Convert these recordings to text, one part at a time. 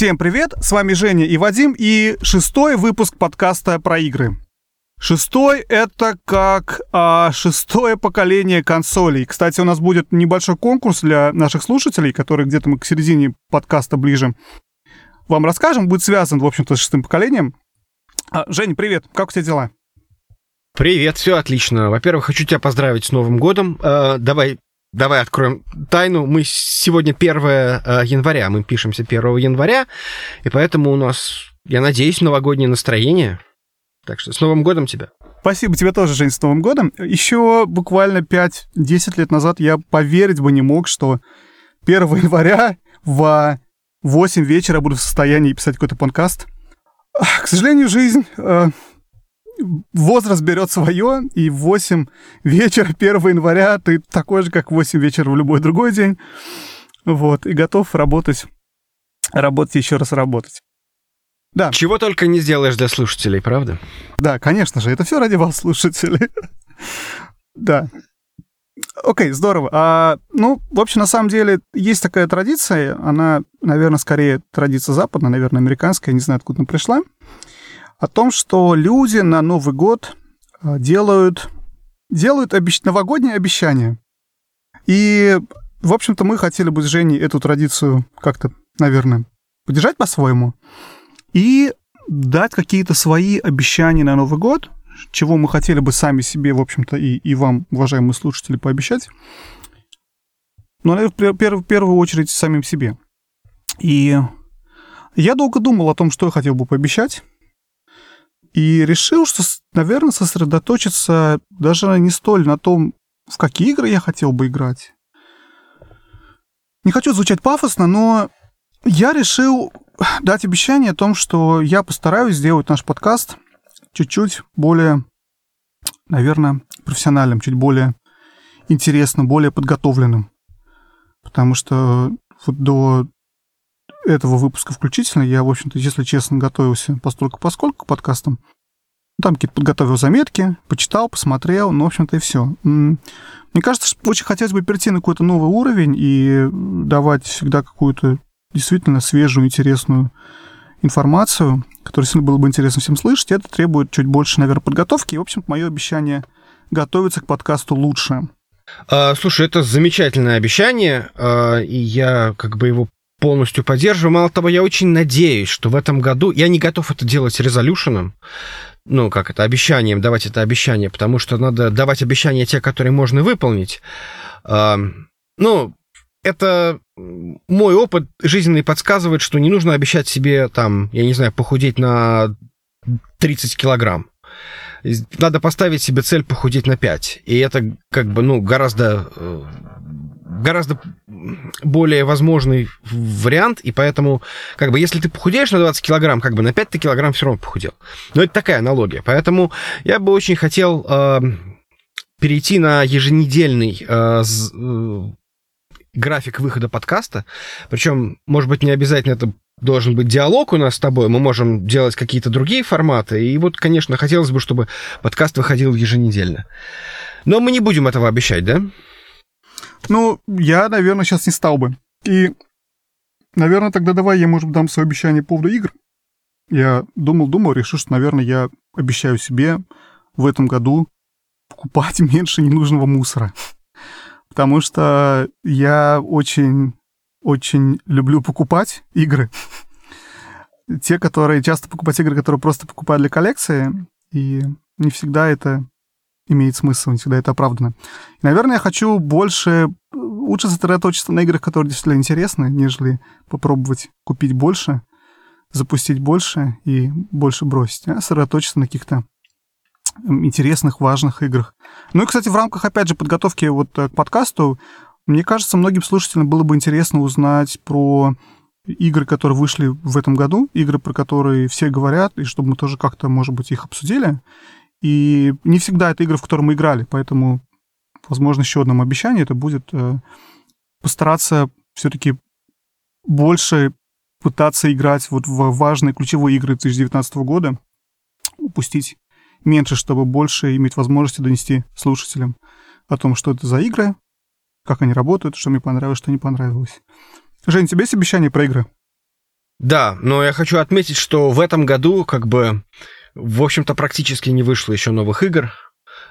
Всем привет, с вами Женя и Вадим, и шестой выпуск подкаста про игры. Шестой — это как а, шестое поколение консолей. Кстати, у нас будет небольшой конкурс для наших слушателей, который где-то мы к середине подкаста ближе вам расскажем. Будет связан, в общем-то, с шестым поколением. А, Жень, привет, как у тебя дела? Привет, все отлично. Во-первых, хочу тебя поздравить с Новым годом. Э, давай, давай откроем тайну. Мы сегодня 1 э, января, мы пишемся 1 января, и поэтому у нас, я надеюсь, новогоднее настроение. Так что с Новым годом тебя. Спасибо тебе тоже, Жень, с Новым годом. Еще буквально 5-10 лет назад я поверить бы не мог, что 1 января в 8 вечера буду в состоянии писать какой-то подкаст. К сожалению, жизнь э, возраст берет свое, и в 8 вечера 1 января ты такой же, как в 8 вечера в любой другой день. Вот, и готов работать, работать еще раз работать. Да. Чего только не сделаешь для слушателей, правда? Да, конечно же, это все ради вас, слушатели. да. Окей, здорово. А, ну, в общем, на самом деле, есть такая традиция, она, наверное, скорее традиция западная, наверное, американская, не знаю, откуда она пришла о том, что люди на Новый год э, делают, делают обещ... новогодние обещания. И, в общем-то, мы хотели бы с Женей эту традицию как-то, наверное, поддержать по-своему и дать какие-то свои обещания на Новый год, чего мы хотели бы сами себе, в общем-то, и, и вам, уважаемые слушатели, пообещать. Но, наверное, в первую, очередь самим себе. И я долго думал о том, что я хотел бы пообещать. И решил, что, наверное, сосредоточиться даже не столь на том, в какие игры я хотел бы играть. Не хочу звучать пафосно, но я решил дать обещание о том, что я постараюсь сделать наш подкаст чуть-чуть более, наверное, профессиональным, чуть более интересным, более подготовленным. Потому что вот до этого выпуска включительно я, в общем-то, если честно, готовился постольку поскольку к подкастам. Там какие-то подготовил заметки, почитал, посмотрел, ну, в общем-то, и все. Мне кажется, что очень хотелось бы перейти на какой-то новый уровень и давать всегда какую-то действительно свежую, интересную информацию, которую сильно было бы интересно всем слышать. Это требует чуть больше, наверное, подготовки. И, в общем мое обещание готовиться к подкасту лучше. А, слушай, это замечательное обещание, а, и я как бы его полностью поддерживаю. Мало того, я очень надеюсь, что в этом году... Я не готов это делать резолюшеном, ну, как это, обещанием, давать это обещание, потому что надо давать обещания те, которые можно выполнить. А, ну, это мой опыт жизненный подсказывает, что не нужно обещать себе, там, я не знаю, похудеть на 30 килограмм. Надо поставить себе цель похудеть на 5. И это как бы, ну, гораздо э, гораздо более возможный вариант, и поэтому, как бы, если ты похудеешь на 20 килограмм, как бы на 5 ты килограмм все равно похудел. Но это такая аналогия. Поэтому я бы очень хотел э, перейти на еженедельный э, э, график выхода подкаста. Причем, может быть, не обязательно это должен быть диалог у нас с тобой, мы можем делать какие-то другие форматы. И вот, конечно, хотелось бы, чтобы подкаст выходил еженедельно. Но мы не будем этого обещать, да? Ну, я, наверное, сейчас не стал бы. И, наверное, тогда давай я, может, дам свое обещание по поводу игр. Я думал-думал, решил, что, наверное, я обещаю себе в этом году покупать меньше ненужного мусора. Потому что я очень, очень люблю покупать игры. Те, которые часто покупать игры, которые просто покупают для коллекции, и не всегда это имеет смысл, не всегда это оправдано. И, наверное, я хочу больше, лучше сосредоточиться на играх, которые действительно интересны, нежели попробовать купить больше, запустить больше и больше бросить, а сосредоточиться на каких-то интересных, важных играх. Ну и, кстати, в рамках, опять же, подготовки вот э, к подкасту, мне кажется, многим слушателям было бы интересно узнать про игры, которые вышли в этом году, игры, про которые все говорят, и чтобы мы тоже как-то, может быть, их обсудили. И не всегда это игры, в которые мы играли, поэтому, возможно, еще одно обещание это будет э, постараться все-таки больше пытаться играть вот в важные ключевые игры 2019 года, упустить меньше, чтобы больше иметь возможности донести слушателям о том, что это за игры, как они работают, что мне понравилось, что не понравилось. Жень, тебе есть обещание про игры? Да, но я хочу отметить, что в этом году как бы, в общем-то, практически не вышло еще новых игр,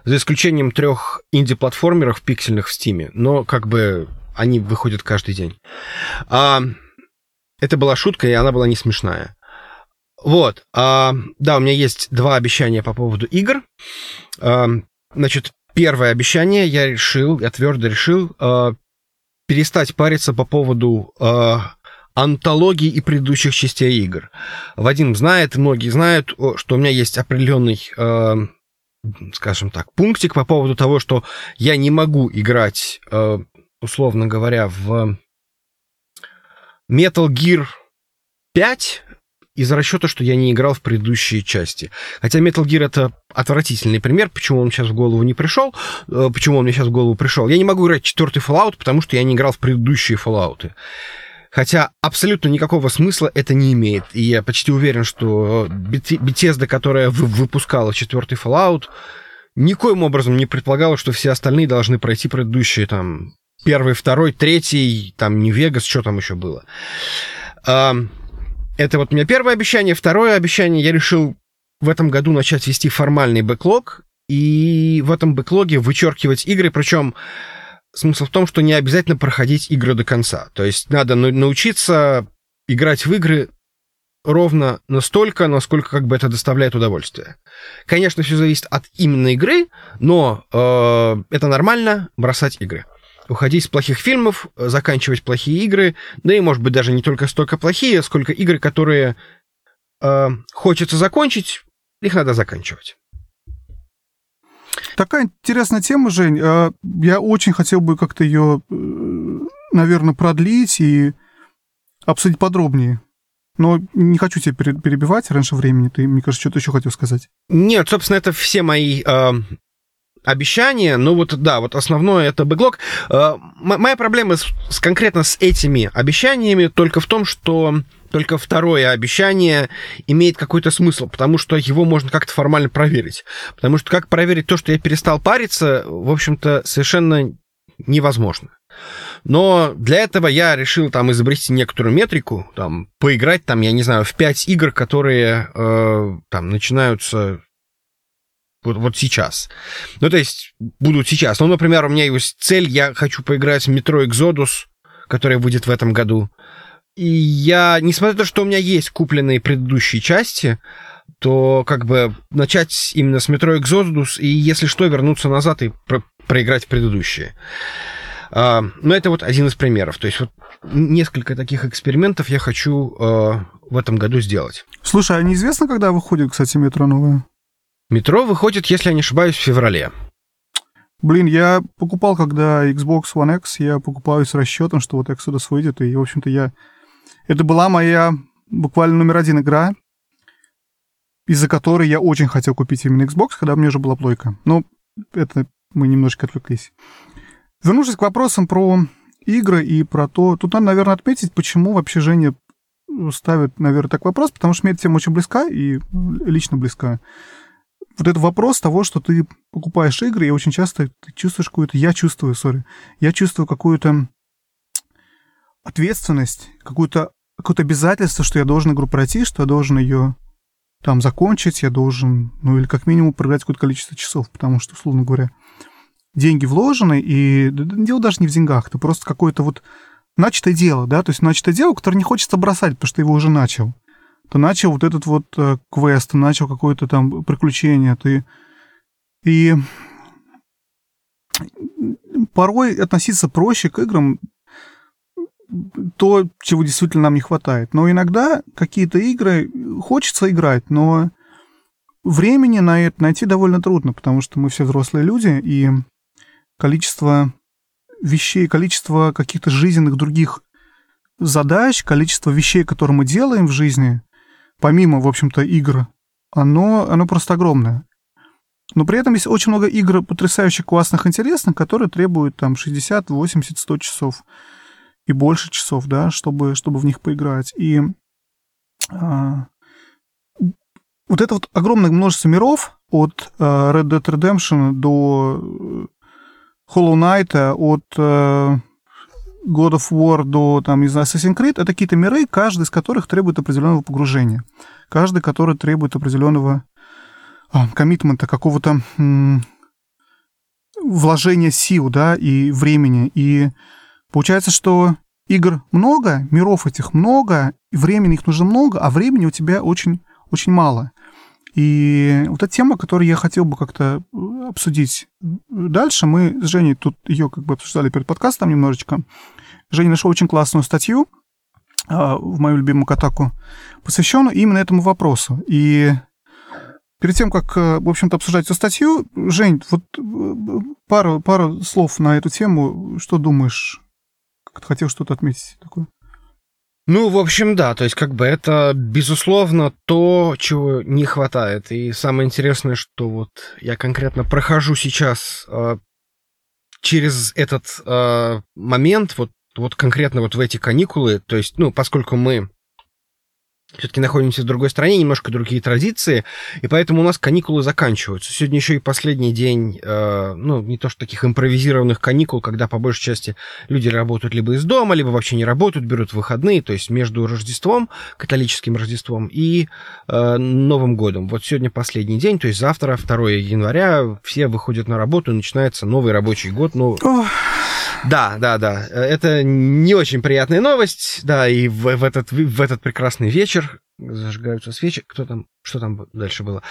за исключением трех инди-платформеров пиксельных в Стиме, но как бы они выходят каждый день. А, это была шутка, и она была не смешная. Вот, а, да, у меня есть два обещания по поводу игр. А, значит, первое обещание я решил, я твердо решил а, перестать париться по поводу а, антологий и предыдущих частей игр. Вадим знает, многие знают, что у меня есть определенный, э, скажем так, пунктик по поводу того, что я не могу играть, э, условно говоря, в Metal Gear 5 из расчета, что я не играл в предыдущие части. Хотя Metal Gear это отвратительный пример, почему он сейчас в голову не пришел, э, почему он мне сейчас в голову пришел. Я не могу играть четвертый Fallout, потому что я не играл в предыдущие Fallout. Хотя абсолютно никакого смысла это не имеет. И я почти уверен, что Bethesda, которая выпускала четвертый Fallout, никоим образом не предполагала, что все остальные должны пройти предыдущие там первый, второй, третий, там не Вегас, что там еще было. Это вот у меня первое обещание. Второе обещание, я решил в этом году начать вести формальный бэклог, и в этом бэклоге вычеркивать игры, причем смысл в том, что не обязательно проходить игры до конца. То есть надо научиться играть в игры ровно настолько, насколько как бы это доставляет удовольствие. Конечно, все зависит от именно игры, но э, это нормально бросать игры. Уходить с плохих фильмов, заканчивать плохие игры, да и, может быть, даже не только столько плохие, сколько игры, которые э, хочется закончить, их надо заканчивать. Такая интересная тема, Жень. А, я очень хотел бы как-то ее, э, наверное, продлить и обсудить подробнее. Но не хочу тебя перебивать раньше времени. Ты, мне кажется, что-то еще хотел сказать. Нет, собственно, это все мои э, обещания. Ну вот, да, вот основное это бэклог. Э, моя проблема с, с, конкретно с этими обещаниями только в том, что только второе обещание имеет какой-то смысл, потому что его можно как-то формально проверить. Потому что как проверить то, что я перестал париться, в общем-то, совершенно невозможно. Но для этого я решил там изобрести некоторую метрику, там, поиграть там, я не знаю, в 5 игр, которые э, там начинаются вот, вот сейчас. Ну, то есть, будут сейчас. Ну, например, у меня есть цель, я хочу поиграть в Metro Exodus, которая выйдет в этом году. И я, несмотря на то, что у меня есть купленные предыдущие части, то как бы начать именно с Metro Exodus и, если что, вернуться назад и про проиграть предыдущие. А, но это вот один из примеров. То есть вот несколько таких экспериментов я хочу а, в этом году сделать. Слушай, а неизвестно, когда выходит, кстати, метро новое? Метро выходит, если я не ошибаюсь, в феврале. Блин, я покупал, когда Xbox One X, я покупаю с расчетом, что вот Exodus выйдет, и, в общем-то, я это была моя буквально номер один игра, из-за которой я очень хотел купить именно Xbox, когда у меня уже была плойка. Но это мы немножко отвлеклись. Вернувшись к вопросам про игры и про то... Тут надо, наверное, отметить, почему вообще Женя ставит, наверное, так вопрос, потому что мне эта тема очень близка и лично близка. Вот этот вопрос того, что ты покупаешь игры, и очень часто ты чувствуешь какую-то... Я чувствую, сори. Я чувствую какую-то ответственность, какую-то какое-то обязательство, что я должен игру пройти, что я должен ее там закончить, я должен, ну или как минимум проиграть какое-то количество часов, потому что, условно говоря, деньги вложены, и дело даже не в деньгах, это просто какое-то вот начатое дело, да, то есть начатое дело, которое не хочется бросать, потому что его уже начал. Ты начал вот этот вот э, квест, ты начал какое-то там приключение, ты... И порой относиться проще к играм то, чего действительно нам не хватает. Но иногда какие-то игры хочется играть, но времени на это найти довольно трудно, потому что мы все взрослые люди, и количество вещей, количество каких-то жизненных других задач, количество вещей, которые мы делаем в жизни, помимо, в общем-то, игр, оно, оно просто огромное. Но при этом есть очень много игр потрясающих, классных, интересных, которые требуют там 60, 80, 100 часов и больше часов, да, чтобы, чтобы в них поиграть. И а, вот это вот огромное множество миров от а, Red Dead Redemption до Hollow Knight, от а, God of War до, там, не знаю, Assassin's Creed, это какие-то миры, каждый из которых требует определенного погружения. Каждый, который требует определенного а, коммитмента, какого-то вложения сил, да, и времени. И получается, что игр много, миров этих много, и времени их нужно много, а времени у тебя очень, очень мало. И вот эта тема, которую я хотел бы как-то э, обсудить дальше, мы с Женей тут ее как бы обсуждали перед подкастом немножечко. Женя нашел очень классную статью а, в мою любимую катаку, посвященную именно этому вопросу. И перед тем, как, э, в общем-то, обсуждать эту статью, Жень, вот э, пару, пару слов на эту тему. Что думаешь? Хотел что-то отметить такое? Ну, в общем, да, то есть как бы это, безусловно, то, чего не хватает. И самое интересное, что вот я конкретно прохожу сейчас э, через этот э, момент, вот, вот конкретно вот в эти каникулы, то есть, ну, поскольку мы все-таки находимся в другой стране, немножко другие традиции, и поэтому у нас каникулы заканчиваются. Сегодня еще и последний день, э, ну, не то что таких импровизированных каникул, когда по большей части люди работают либо из дома, либо вообще не работают, берут выходные, то есть между Рождеством, католическим Рождеством и э, Новым годом. Вот сегодня последний день, то есть завтра, 2 января, все выходят на работу, начинается новый рабочий год. Ну, да, да, да. Это не очень приятная новость, да, и в, в, этот, в этот прекрасный вечер зажигаются свечи. Кто там, что там дальше было?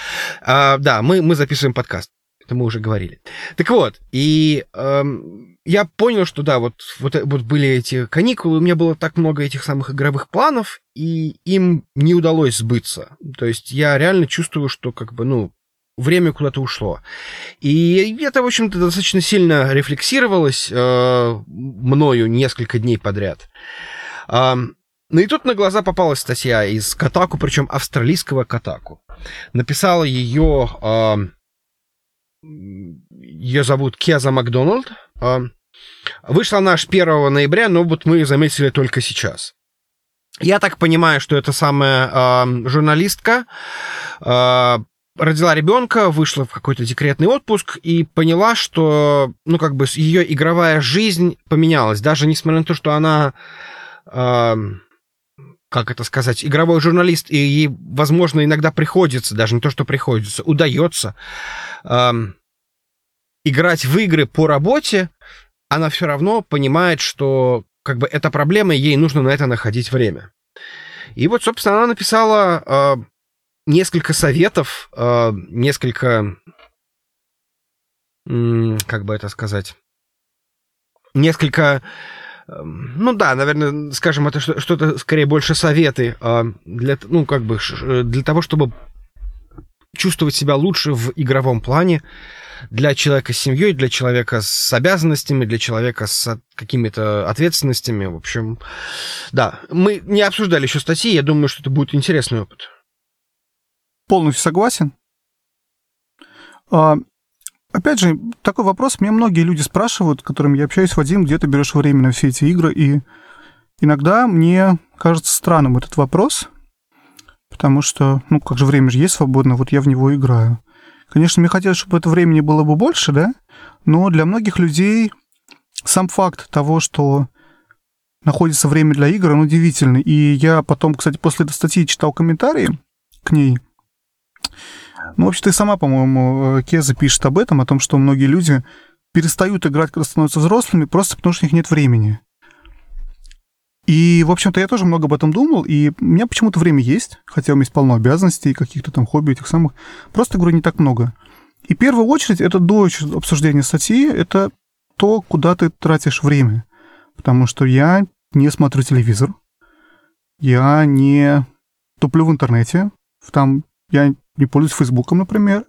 А, да, мы, мы записываем подкаст. Это мы уже говорили. Так вот, и эм, я понял, что да, вот, вот, вот были эти каникулы, у меня было так много этих самых игровых планов, и им не удалось сбыться. То есть я реально чувствую, что как бы, ну, время куда-то ушло. И это, в общем-то, достаточно сильно рефлексировалось э, мною несколько дней подряд. Э, ну и тут на глаза попалась статья из Катаку, причем австралийского Катаку. Написала ее... Э, ее зовут Кеза Макдональд. Э, вышла она аж 1 ноября, но вот мы заметили только сейчас. Я так понимаю, что это самая э, журналистка, э, родила ребенка, вышла в какой-то декретный отпуск и поняла, что, ну, как бы ее игровая жизнь поменялась. Даже несмотря на то, что она, э, как это сказать, игровой журналист, и ей, возможно, иногда приходится, даже не то, что приходится, удается э, играть в игры по работе, она все равно понимает, что как бы эта проблема, и ей нужно на это находить время. И вот, собственно, она написала э, несколько советов, э, несколько, как бы это сказать, несколько, эм, ну да, наверное, скажем, это что-то скорее больше советы э, для, ну как бы э, для того, чтобы чувствовать себя лучше в игровом плане для человека с семьей, для человека с обязанностями, для человека с какими-то ответственностями. В общем, да, мы не обсуждали еще статьи, я думаю, что это будет интересный опыт. Полностью согласен. А, опять же, такой вопрос меня многие люди спрашивают, с которыми я общаюсь, Вадим, где ты берешь время на все эти игры? И иногда мне кажется странным этот вопрос, потому что, ну, как же время же есть свободно, вот я в него играю. Конечно, мне хотелось, чтобы это времени было бы больше, да, но для многих людей сам факт того, что находится время для игр, он удивительный. И я потом, кстати, после этой статьи читал комментарии к ней, ну, вообще, ты сама, по-моему, э, Кеза пишет об этом, о том, что многие люди перестают играть, когда становятся взрослыми, просто потому что у них нет времени. И, в общем-то, я тоже много об этом думал, и у меня почему-то время есть, хотя у меня есть полно обязанностей, каких-то там хобби, этих самых. Просто, говорю, не так много. И в первую очередь, это до обсуждения статьи, это то, куда ты тратишь время. Потому что я не смотрю телевизор, я не туплю в интернете, там я не пользуюсь Фейсбуком, например.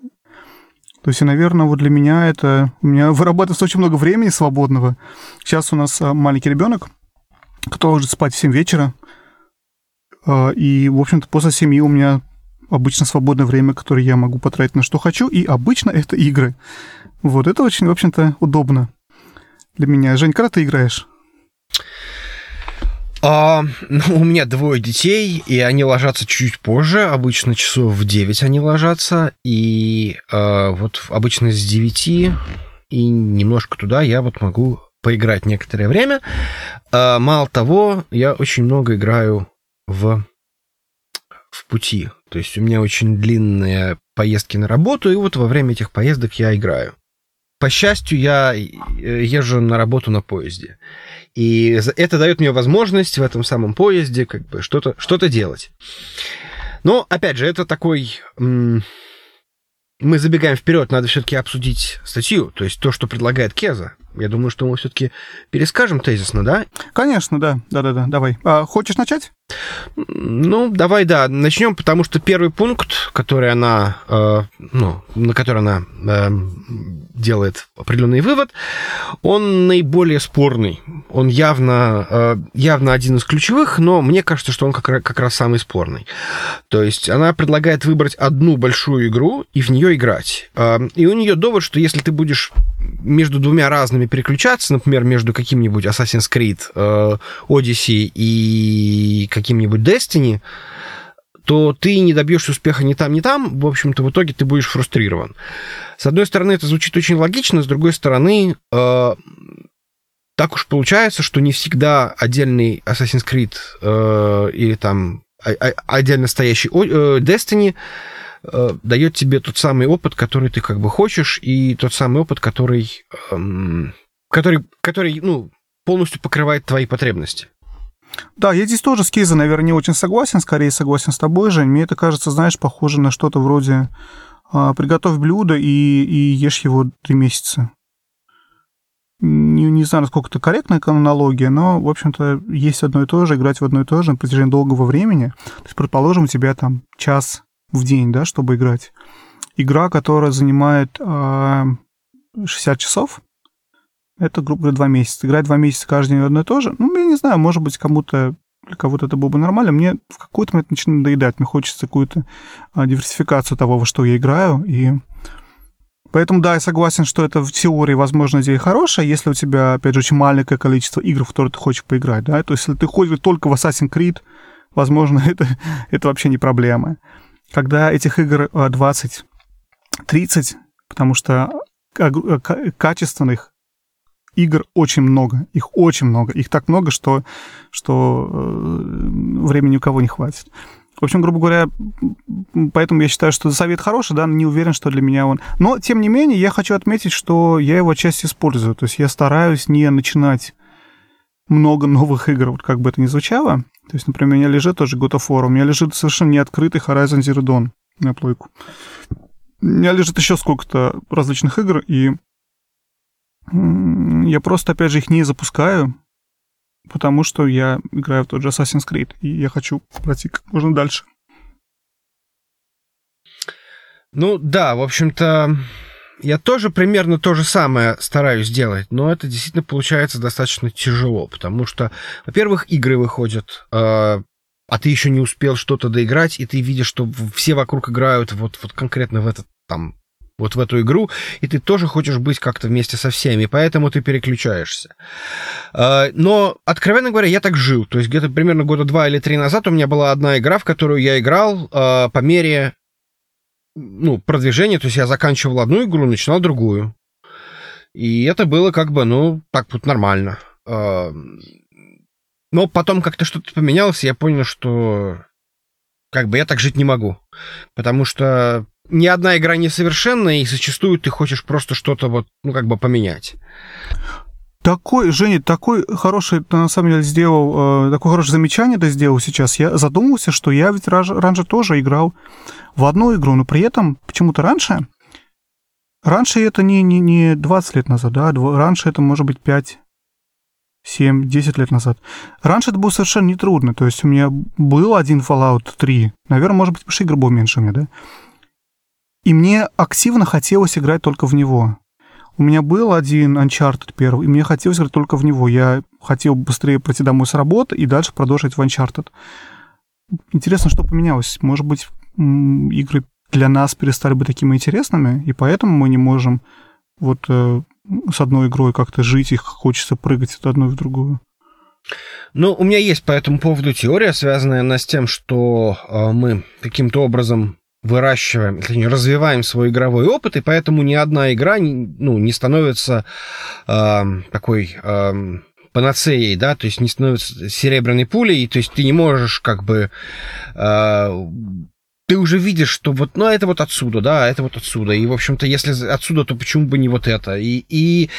То есть, наверное, вот для меня это... У меня вырабатывается очень много времени свободного. Сейчас у нас а, маленький ребенок, который ложится спать в 7 вечера. А, и, в общем-то, после семьи у меня обычно свободное время, которое я могу потратить на что хочу, и обычно это игры. Вот это очень, в общем-то, удобно для меня. Жень, когда ты играешь? А, ну, у меня двое детей, и они ложатся чуть позже, обычно часов в 9 они ложатся, и а, вот обычно с 9 и немножко туда я вот могу поиграть некоторое время. А, мало того, я очень много играю в, в пути. То есть у меня очень длинные поездки на работу, и вот во время этих поездок я играю. По счастью, я э, езжу на работу на поезде. И это дает мне возможность в этом самом поезде как бы что-то что делать. Но, опять же, это такой... Мы забегаем вперед, надо все-таки обсудить статью, то есть то, что предлагает Кеза. Я думаю, что мы все-таки перескажем тезисно, да? Конечно, да. Да-да-да, давай. А, хочешь начать? Ну, давай, да, начнем, потому что первый пункт, который она, э, ну, на который она э, делает определенный вывод, он наиболее спорный. Он явно, э, явно один из ключевых, но мне кажется, что он как, как раз самый спорный. То есть она предлагает выбрать одну большую игру и в нее играть. Э, и у нее довод, что если ты будешь между двумя разными переключаться, например, между каким-нибудь Assassin's Creed, э, Odyssey и каким-нибудь Destiny, то ты не добьешься успеха ни там, ни там, в общем-то, в итоге ты будешь фрустрирован. С одной стороны, это звучит очень логично, с другой стороны, э, так уж получается, что не всегда отдельный Assassin's Creed э, или там а, а, отдельно стоящий э, Destiny э, дает тебе тот самый опыт, который ты как бы хочешь, и тот самый опыт, который, э, который, который ну, полностью покрывает твои потребности. Да, я здесь тоже с Кейза, наверное, не очень согласен, скорее согласен с тобой, Жень. Мне это кажется, знаешь, похоже на что-то вроде а, «приготовь блюдо и, и ешь его три месяца». Не, не знаю, насколько это корректная аналогия, но, в общем-то, есть одно и то же, играть в одно и то же на протяжении долгого времени. То есть, предположим, у тебя там час в день, да, чтобы играть. Игра, которая занимает а, 60 часов, это, грубо говоря, два месяца. Играть два месяца каждый день одно и то же, ну, я не знаю, может быть, кому-то для кого-то это было бы нормально. Мне в какой-то момент начинает надоедать. Мне хочется какую-то а, диверсификацию того, во что я играю. И поэтому, да, я согласен, что это в теории, возможно, идея хорошая, если у тебя, опять же, очень маленькое количество игр, в которые ты хочешь поиграть, да. То есть, если ты ходишь только в Assassin's Creed, возможно, это, это вообще не проблема. Когда этих игр 20, а, 30, потому что а, качественных игр очень много. Их очень много. Их так много, что, что э, времени у кого не хватит. В общем, грубо говоря, поэтому я считаю, что совет хороший, да, не уверен, что для меня он... Но, тем не менее, я хочу отметить, что я его отчасти использую. То есть я стараюсь не начинать много новых игр, вот как бы это ни звучало. То есть, например, у меня лежит тоже God of War, у меня лежит совершенно неоткрытый Horizon Zero Dawn на плойку. У меня лежит еще сколько-то различных игр, и я просто, опять же, их не запускаю, потому что я играю в тот же Assassin's Creed, и я хочу пройти как можно дальше. Ну да, в общем-то, я тоже примерно то же самое стараюсь сделать, но это действительно получается достаточно тяжело, потому что, во-первых, игры выходят, э, а ты еще не успел что-то доиграть, и ты видишь, что все вокруг играют вот, вот конкретно в этот там вот в эту игру, и ты тоже хочешь быть как-то вместе со всеми, поэтому ты переключаешься. А, но, откровенно говоря, я так жил. То есть где-то примерно года два или три назад у меня была одна игра, в которую я играл а, по мере ну, продвижения. То есть я заканчивал одну игру, начинал другую. И это было как бы, ну, так вот нормально. А, но потом как-то что-то поменялось, и я понял, что как бы я так жить не могу. Потому что ни одна игра не совершенна, и зачастую ты хочешь просто что-то вот, ну, как бы поменять. Такой, Женя, такой хороший, ты на самом деле сделал, э, такое хорошее замечание ты сделал сейчас. Я задумался, что я ведь раньше тоже играл в одну игру, но при этом почему-то раньше, раньше это не, не, не 20 лет назад, да, раньше это может быть 5, 7, 10 лет назад. Раньше это было совершенно нетрудно, то есть у меня был один Fallout 3, наверное, может быть, потому что игр было меньше у меня, да, и мне активно хотелось играть только в него. У меня был один Uncharted первый, и мне хотелось играть только в него. Я хотел быстрее пройти домой с работы и дальше продолжить в Uncharted. Интересно, что поменялось. Может быть, игры для нас перестали быть такими интересными, и поэтому мы не можем вот э, с одной игрой как-то жить, и хочется прыгать от одной в другую. Ну, у меня есть по этому поводу теория, связанная с тем, что э, мы каким-то образом выращиваем, развиваем свой игровой опыт, и поэтому ни одна игра ну, не становится э, такой э, панацеей, да, то есть не становится серебряной пулей, то есть ты не можешь как бы э, ты уже видишь, что вот, ну, это вот отсюда, да, это вот отсюда. И, в общем-то, если отсюда, то почему бы не вот это? И, и,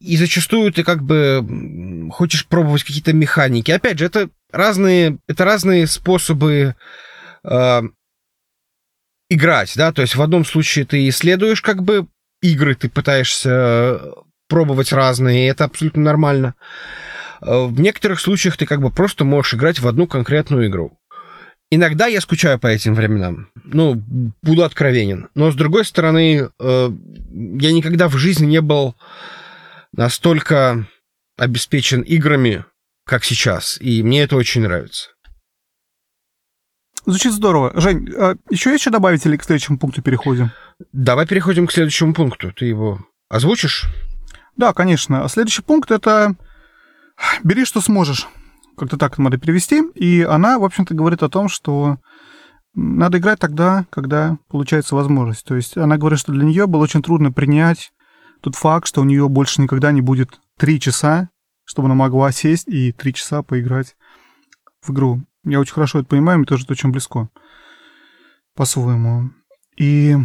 и зачастую ты как бы хочешь пробовать какие-то механики. Опять же, это разные, это разные способы э, играть, да, то есть в одном случае ты исследуешь как бы игры, ты пытаешься пробовать разные, и это абсолютно нормально. Э, в некоторых случаях ты как бы просто можешь играть в одну конкретную игру. Иногда я скучаю по этим временам. Ну, буду откровенен. Но, с другой стороны, э, я никогда в жизни не был настолько обеспечен играми, как сейчас. И мне это очень нравится. Звучит здорово. Жень, а еще есть что добавить или к следующему пункту переходим? Давай переходим к следующему пункту. Ты его озвучишь? Да, конечно. А следующий пункт это бери, что сможешь как-то так надо перевести. И она, в общем-то, говорит о том, что надо играть тогда, когда получается возможность. То есть она говорит, что для нее было очень трудно принять тот факт, что у нее больше никогда не будет три часа, чтобы она могла сесть и три часа поиграть в игру. Я очень хорошо это понимаю, мне тоже это очень близко по-своему. И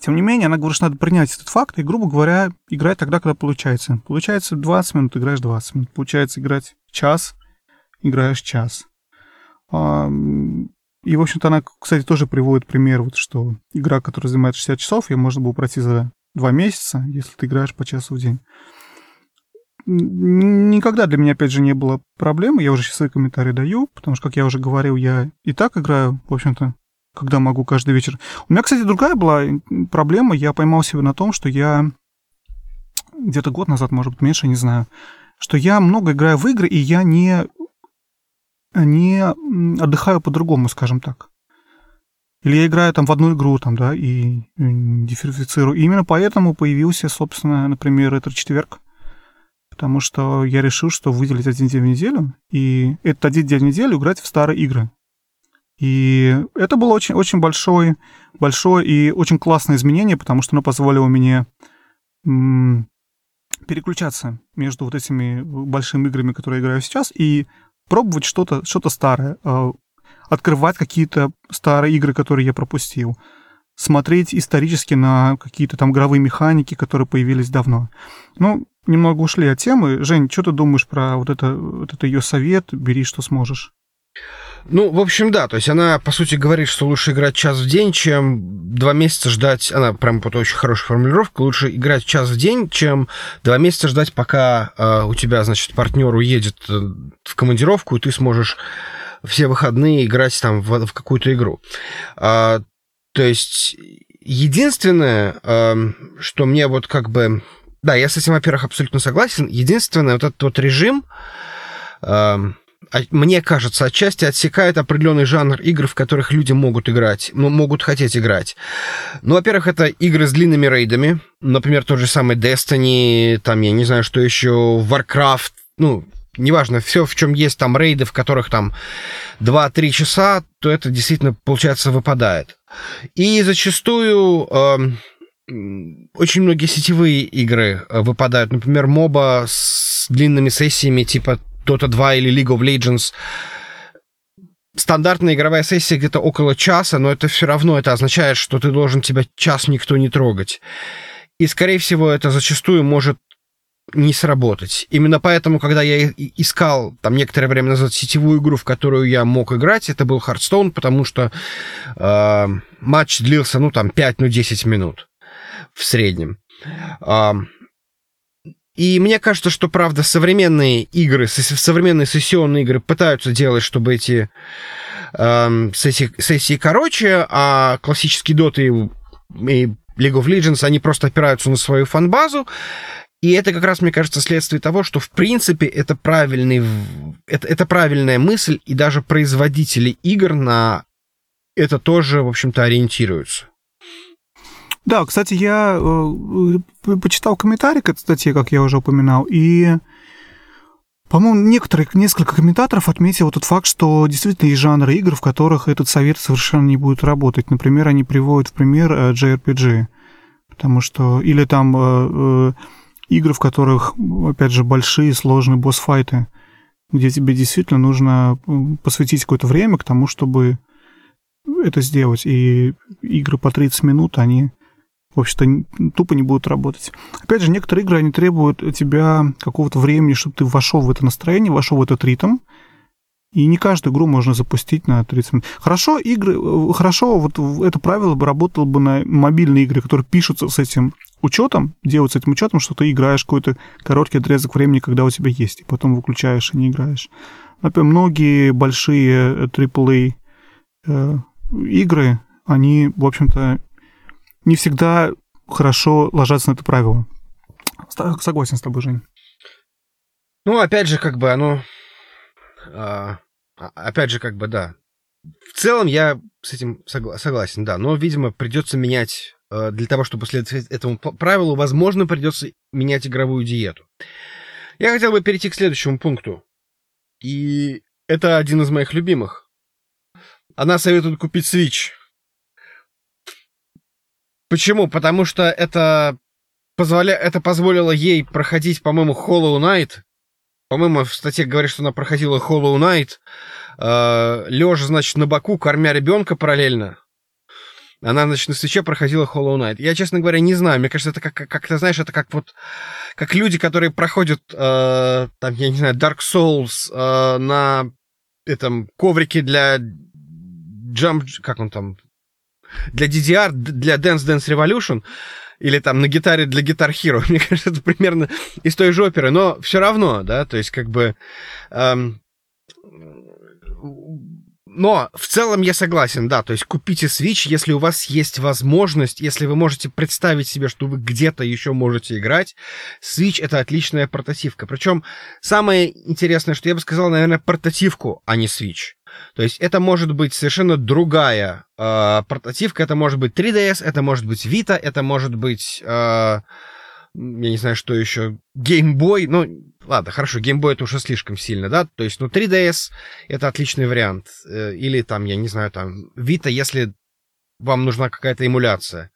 тем не менее, она говорит, что надо принять этот факт и, грубо говоря, играть тогда, когда получается. Получается 20 минут, играешь 20 минут. Получается играть час, играешь час. А, и, в общем-то, она, кстати, тоже приводит пример, вот, что игра, которая занимает 60 часов, ее можно было пройти за два месяца, если ты играешь по часу в день. Никогда для меня, опять же, не было проблемы. Я уже сейчас свои комментарии даю, потому что, как я уже говорил, я и так играю, в общем-то, когда могу каждый вечер. У меня, кстати, другая была проблема. Я поймал себя на том, что я где-то год назад, может быть, меньше, не знаю, что я много играю в игры, и я не не отдыхаю по-другому, скажем так. Или я играю там в одну игру, там, да, и дифференцирую. И именно поэтому появился, собственно, например, этот четверг. Потому что я решил, что выделить один день в неделю, и этот один день в неделю играть в старые игры. И это было очень, очень большое, большое и очень классное изменение, потому что оно позволило мне переключаться между вот этими большими играми, которые я играю сейчас, и пробовать что-то что старое, а, открывать какие-то старые игры, которые я пропустил, смотреть исторически на какие-то там игровые механики, которые появились давно. Ну, немного ушли от темы. Жень, что ты думаешь про вот это, вот это ее совет? Бери, что сможешь. Ну, в общем, да, то есть она, по сути, говорит, что лучше играть час в день, чем два месяца ждать, она прям вот очень хорошая формулировка, лучше играть час в день, чем два месяца ждать, пока э, у тебя, значит, партнер уедет э, в командировку, и ты сможешь все выходные играть там в, в какую-то игру. А, то есть единственное, э, что мне вот как бы... Да, я с этим, во-первых, абсолютно согласен. Единственное, вот этот вот режим... Э, а, мне кажется, отчасти отсекает определенный жанр игр, в которых люди могут играть, ну, могут хотеть играть. Ну, во-первых, это игры с длинными рейдами, например, тот же самый Destiny, там, я не знаю, что еще, Warcraft, ну, неважно, все, в чем есть там рейды, в которых там 2-3 часа, то это действительно, получается, выпадает. И зачастую э, очень многие сетевые игры э, выпадают. Например, моба с длинными сессиями типа Dota 2 или League of Legends, стандартная игровая сессия где-то около часа, но это все равно это означает, что ты должен тебя час никто не трогать. И, скорее всего, это зачастую может не сработать. Именно поэтому, когда я искал там некоторое время назад сетевую игру, в которую я мог играть, это был Hearthstone, потому что э, матч длился, ну, там, 5-10 ну, минут в среднем. Э, и мне кажется, что, правда, современные игры, современные сессионные игры пытаются делать, чтобы эти э, сессии, сессии короче, а классические доты и, и League of Legends, они просто опираются на свою фан-базу. И это как раз, мне кажется, следствие того, что, в принципе, это, правильный, это, это правильная мысль, и даже производители игр на это тоже, в общем-то, ориентируются. Да, кстати, я э, почитал комментарий к этой статье, как я уже упоминал, и По-моему, некоторые, несколько комментаторов отметили тот факт, что действительно есть жанры игр, в которых этот совет совершенно не будет работать. Например, они приводят в пример э, JRPG, потому что... Или там э, э, игры, в которых, опять же, большие сложные босс-файты, где тебе действительно нужно посвятить какое-то время к тому, чтобы это сделать. И игры по 30 минут, они в общем-то, тупо не будут работать. Опять же, некоторые игры, они требуют от тебя какого-то времени, чтобы ты вошел в это настроение, вошел в этот ритм, и не каждую игру можно запустить на 30 минут. Хорошо, игры, э, хорошо, вот это правило бы работало бы на мобильные игры, которые пишутся с этим учетом, делают с этим учетом, что ты играешь какой-то короткий отрезок времени, когда у тебя есть, и потом выключаешь и не играешь. Например, многие большие AAA э, игры, они, в общем-то, не всегда хорошо ложатся на это правило. Согласен с тобой, Жень. Ну, опять же, как бы оно... А, опять же, как бы, да. В целом я с этим согла- согласен, да. Но, видимо, придется менять... Э, для того, чтобы следовать этому правилу, возможно, придется менять игровую диету. Я хотел бы перейти к следующему пункту. И это один из моих любимых. Она советует купить Switch. Почему? Потому что это, позволя... это позволило ей проходить, по-моему, Hollow Knight. По-моему, в статье говорит, что она проходила Hollow Knight, э, лежа, значит, на боку, кормя ребенка параллельно. Она, значит, на свече проходила Hollow Knight. Я, честно говоря, не знаю. Мне кажется, это как, как ты знаешь, это как вот... Как люди, которые проходят, э, там, я не знаю, Dark Souls э, на этом коврике для Jump... Как он там? для DDR, для Dance Dance Revolution, или там на гитаре для Guitar Hero. Мне кажется, это примерно из той же оперы, но все равно, да, то есть как бы... Эм, но в целом я согласен, да, то есть купите Switch, если у вас есть возможность, если вы можете представить себе, что вы где-то еще можете играть, Switch это отличная портативка. Причем самое интересное, что я бы сказал, наверное, портативку, а не Switch. То есть это может быть совершенно другая э, портативка, это может быть 3DS, это может быть Vita, это может быть, э, я не знаю, что еще, Game Boy, ну, ладно, хорошо, Game Boy это уже слишком сильно, да, то есть, ну, 3DS это отличный вариант, э, или там, я не знаю, там, Vita, если вам нужна какая-то эмуляция.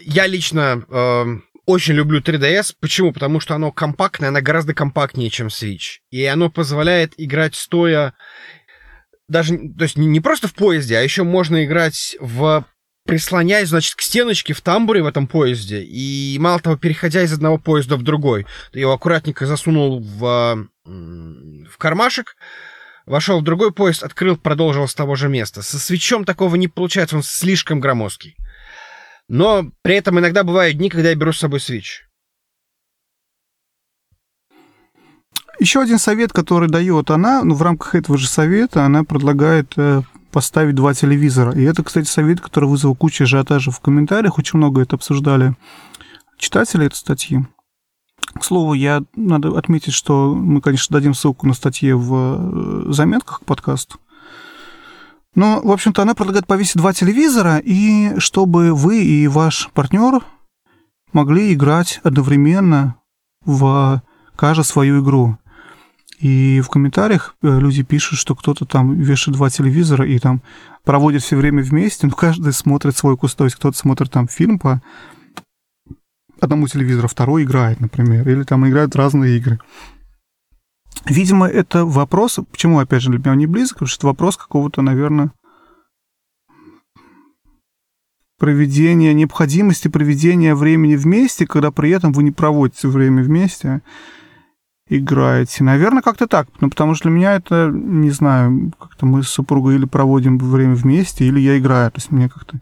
Я лично э, очень люблю 3DS. Почему? Потому что оно компактное, оно гораздо компактнее, чем Switch. И оно позволяет играть стоя даже, то есть не просто в поезде, а еще можно играть в прислоняясь, значит, к стеночке в тамбуре в этом поезде, и мало того, переходя из одного поезда в другой, ты его аккуратненько засунул в, в кармашек, вошел в другой поезд, открыл, продолжил с того же места. Со свечом такого не получается, он слишком громоздкий. Но при этом иногда бывают дни, когда я беру с собой Switch. Еще один совет, который дает она, ну, в рамках этого же совета, она предлагает э, поставить два телевизора. И это, кстати, совет, который вызвал кучу ажиотажа в комментариях. Очень много это обсуждали читатели этой статьи. К слову, я надо отметить, что мы, конечно, дадим ссылку на статье в э, заметках к подкасту. Ну, в общем-то, она предлагает повесить два телевизора, и чтобы вы и ваш партнер могли играть одновременно в каждую свою игру. И в комментариях э, люди пишут, что кто-то там вешает два телевизора и там проводит все время вместе, но каждый смотрит свой кусок. То есть кто-то смотрит там фильм по одному телевизору, второй играет, например, или там играют разные игры. Видимо, это вопрос, почему, опять же, для меня он не близок, потому что это вопрос какого-то, наверное, проведения, необходимости проведения времени вместе, когда при этом вы не проводите время вместе, играете. Наверное, как-то так. Ну, потому что для меня это, не знаю, как-то мы с супругой или проводим время вместе, или я играю. То есть мне как-то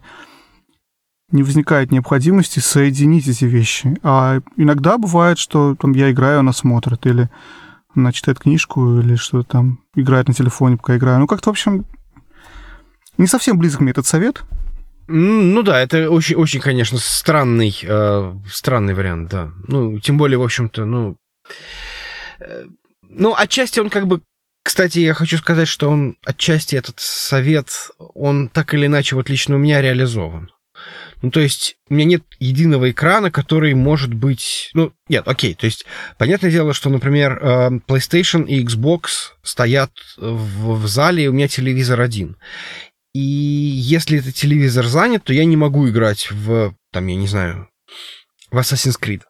не возникает необходимости соединить эти вещи. А иногда бывает, что там я играю, она смотрит, или она читает книжку или что-то там, играет на телефоне, пока играю. Ну, как-то, в общем, не совсем близок мне этот совет. Ну да, это очень, очень, конечно, странный, э, странный вариант, да. Ну, тем более, в общем-то, ну... Ну, отчасти он как бы... Кстати, я хочу сказать, что он отчасти этот совет, он так или иначе вот лично у меня реализован. Ну, то есть у меня нет единого экрана, который может быть... Ну, нет, окей, то есть понятное дело, что, например, э, PlayStation и Xbox стоят в, в зале, и у меня телевизор один. И если этот телевизор занят, то я не могу играть в, там, я не знаю, в Assassin's Creed.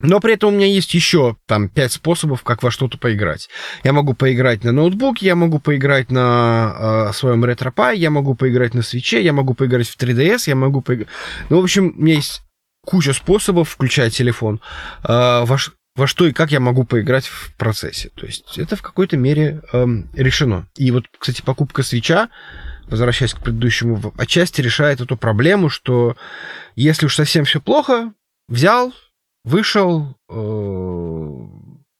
Но при этом у меня есть еще там пять способов, как во что-то поиграть. Я могу поиграть на ноутбуке, я могу поиграть на э, своем RetroPie, я могу поиграть на свече, я могу поиграть в 3DS, я могу поиграть... Ну, в общем, у меня есть куча способов, включая телефон, э, во, во что и как я могу поиграть в процессе. То есть это в какой-то мере э, решено. И вот, кстати, покупка свеча, возвращаясь к предыдущему, отчасти решает эту проблему, что если уж совсем все плохо, взял, вышел, э,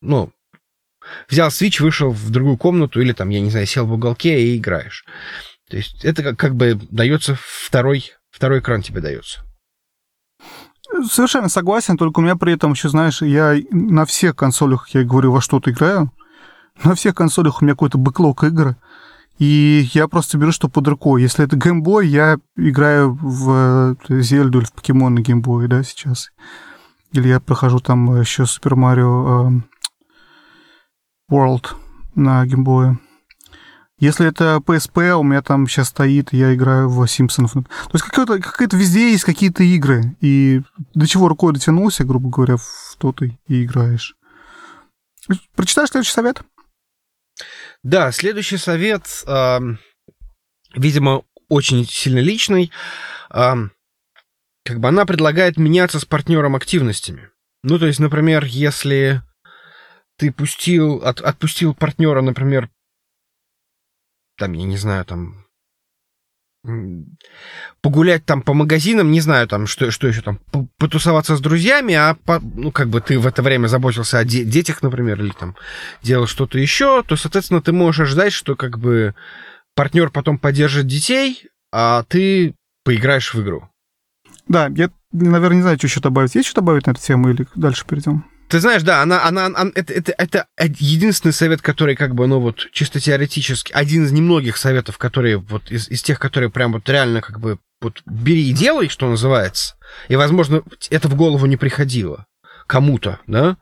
ну, взял Switch, вышел в другую комнату или там, я не знаю, сел в уголке и играешь. То есть это как, как бы дается второй, второй экран тебе дается. Совершенно согласен, только у меня при этом еще, знаешь, я на всех консолях, я говорю, во что-то играю, на всех консолях у меня какой-то бэклог игр, и я просто беру, что под рукой. Если это геймбой, я играю в Зельду или в покемон на геймбое, да, сейчас. Или я прохожу там еще Super Mario э, World на геймбое. Если это PSP, у меня там сейчас стоит, я играю в Симпсонов. То есть какая-то, какая-то везде есть какие-то игры. И до чего рукой дотянулся, грубо говоря, в то ты и играешь. Прочитаешь следующий совет? Да, следующий совет, э, видимо, очень сильно личный. Э, как бы она предлагает меняться с партнером активностями. Ну, то есть, например, если ты пустил, от, отпустил партнера, например, там, я не знаю, там, погулять там по магазинам, не знаю там, что, что еще там, потусоваться с друзьями, а по, ну, как бы ты в это время заботился о де- детях, например, или там делал что-то еще, то, соответственно, ты можешь ожидать, что как бы партнер потом поддержит детей, а ты поиграешь в игру. Да, я, наверное, не знаю, что еще добавить. Есть что добавить на эту тему или дальше перейдем? Ты знаешь, да, она, она, она это, это, это единственный совет, который как бы, ну вот, чисто теоретически, один из немногих советов, которые вот из, из тех, которые прям вот реально как бы вот бери и делай, что называется. И, возможно, это в голову не приходило кому-то, да.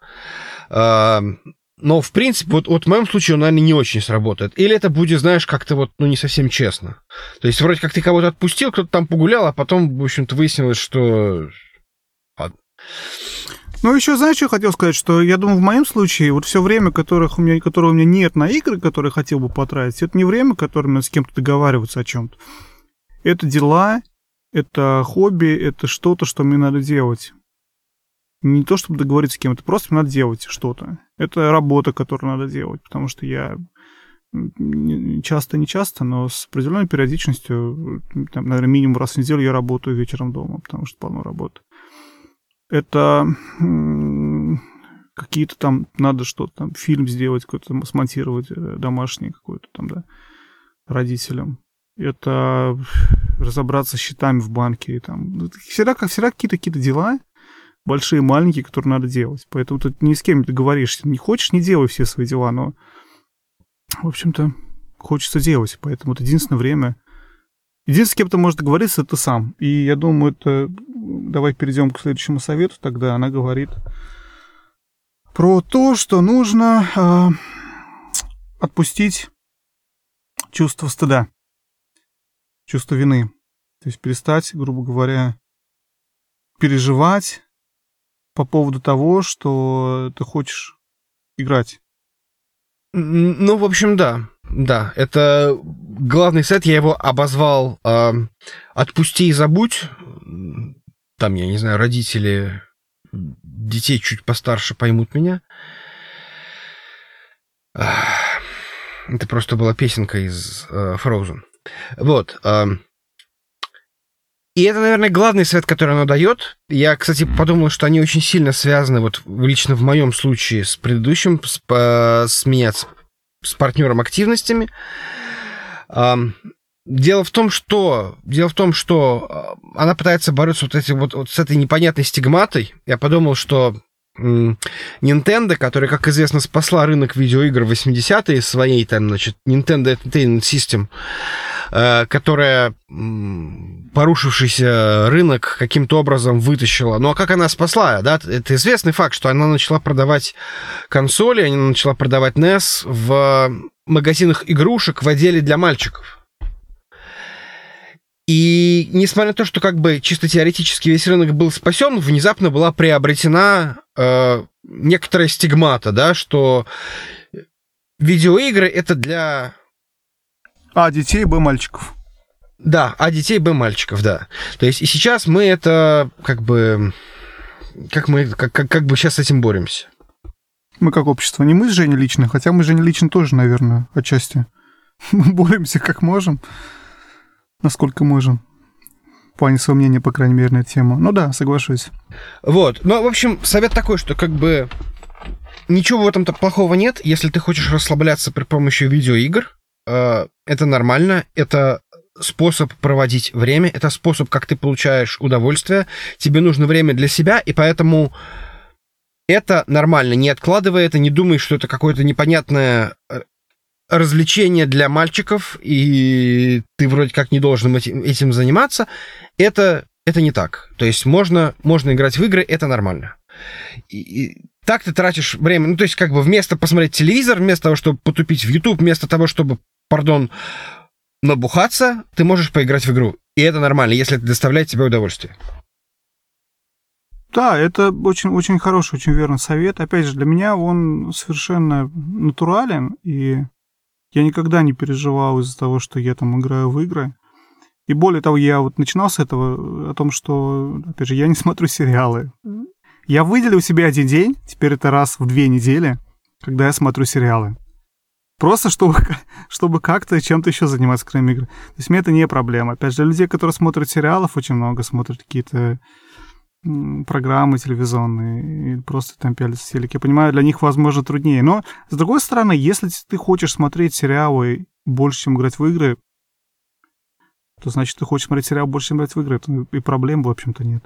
Но, в принципе, вот, вот в моем случае он, наверное, не очень сработает. Или это будет, знаешь, как-то вот, ну, не совсем честно. То есть, вроде как ты кого-то отпустил, кто-то там погулял, а потом, в общем-то, выяснилось, что... Ну, еще знаешь, что хотел сказать, что я думаю, в моем случае, вот все время, которых у меня, которого у меня нет на игры, которые хотел бы потратить, это не время, которое надо с кем-то договариваться о чем-то. Это дела, это хобби, это что-то, что мне надо делать не то чтобы договориться с кем-то, просто надо делать что-то. Это работа, которую надо делать, потому что я часто, не часто, но с определенной периодичностью, там, наверное, минимум раз в неделю я работаю вечером дома, потому что полно работы. Это какие-то там, надо что-то там, фильм сделать, какой-то смонтировать э, домашний какой-то там, да, родителям. Это разобраться с счетами в банке, там, всегда, как всегда какие-то какие-то дела, большие, маленькие, которые надо делать. Поэтому тут ни с кем не договоришься. Не хочешь, не делай все свои дела, но, в общем-то, хочется делать. Поэтому это единственное время. Единственное, с кем ты можешь договориться, это сам. И я думаю, это... Давай перейдем к следующему совету. Тогда она говорит про то, что нужно э, отпустить чувство стыда, чувство вины. То есть перестать, грубо говоря, переживать по поводу того, что ты хочешь играть. Ну, в общем, да. Да, это главный сет, я его обозвал э, «Отпусти и забудь». Там, я не знаю, родители детей чуть постарше поймут меня. Это просто была песенка из э, Frozen. Вот. Э, и это, наверное, главный совет, который она дает. Я, кстати, подумал, что они очень сильно связаны, вот лично в моем случае, с предыдущим, с, с меня, с, с партнером активностями. Дело в том, что дело в том, что а, она пытается бороться вот, эти, вот, вот с этой непонятной стигматой. Я подумал, что Nintendo, которая, как известно, спасла рынок видеоигр в 80-е своей, там, значит, Nintendo Entertainment System, э, которая порушившийся рынок каким-то образом вытащила. Ну а как она спасла, да? Это известный факт, что она начала продавать консоли, она начала продавать NES в магазинах игрушек в отделе для мальчиков. И несмотря на то, что как бы чисто теоретически весь рынок был спасен, внезапно была приобретена э, некоторая стигмата, да, что видеоигры это для... А, детей, б, мальчиков. Да, а детей, б, мальчиков, да. То есть и сейчас мы это как бы... Как мы, как, как, как бы сейчас с этим боремся? Мы как общество, не мы с Женей лично, хотя мы с Женей лично тоже, наверное, отчасти. Мы боремся как можем насколько можем. В плане своего мнения, по крайней мере, на эту тему. Ну да, соглашусь. Вот. Ну, в общем, совет такой, что как бы ничего в этом-то плохого нет, если ты хочешь расслабляться при помощи видеоигр. Э, это нормально, это способ проводить время, это способ, как ты получаешь удовольствие. Тебе нужно время для себя, и поэтому это нормально. Не откладывай это, не думай, что это какое-то непонятное э, развлечение для мальчиков, и ты вроде как не должен этим, этим заниматься, это, это не так. То есть можно, можно играть в игры, это нормально. И, и так ты тратишь время, ну, то есть как бы вместо посмотреть телевизор, вместо того, чтобы потупить в YouTube, вместо того, чтобы, пардон, набухаться, ты можешь поиграть в игру. И это нормально, если это доставляет тебе удовольствие. Да, это очень, очень хороший, очень верный совет. Опять же, для меня он совершенно натурален, и я никогда не переживал из-за того, что я там играю в игры. И более того, я вот начинал с этого, о том, что, опять же, я не смотрю сериалы. Я выделил себе один день, теперь это раз в две недели, когда я смотрю сериалы. Просто чтобы, чтобы как-то чем-то еще заниматься, кроме игр. То есть мне это не проблема. Опять же, для людей, которые смотрят сериалов, очень много смотрят какие-то программы телевизионные, и просто там пялятся в телек. Я понимаю, для них, возможно, труднее. Но, с другой стороны, если ты хочешь смотреть сериалы больше, чем играть в игры, то значит, ты хочешь смотреть сериал больше, чем играть в игры, и проблем, в общем-то, нет.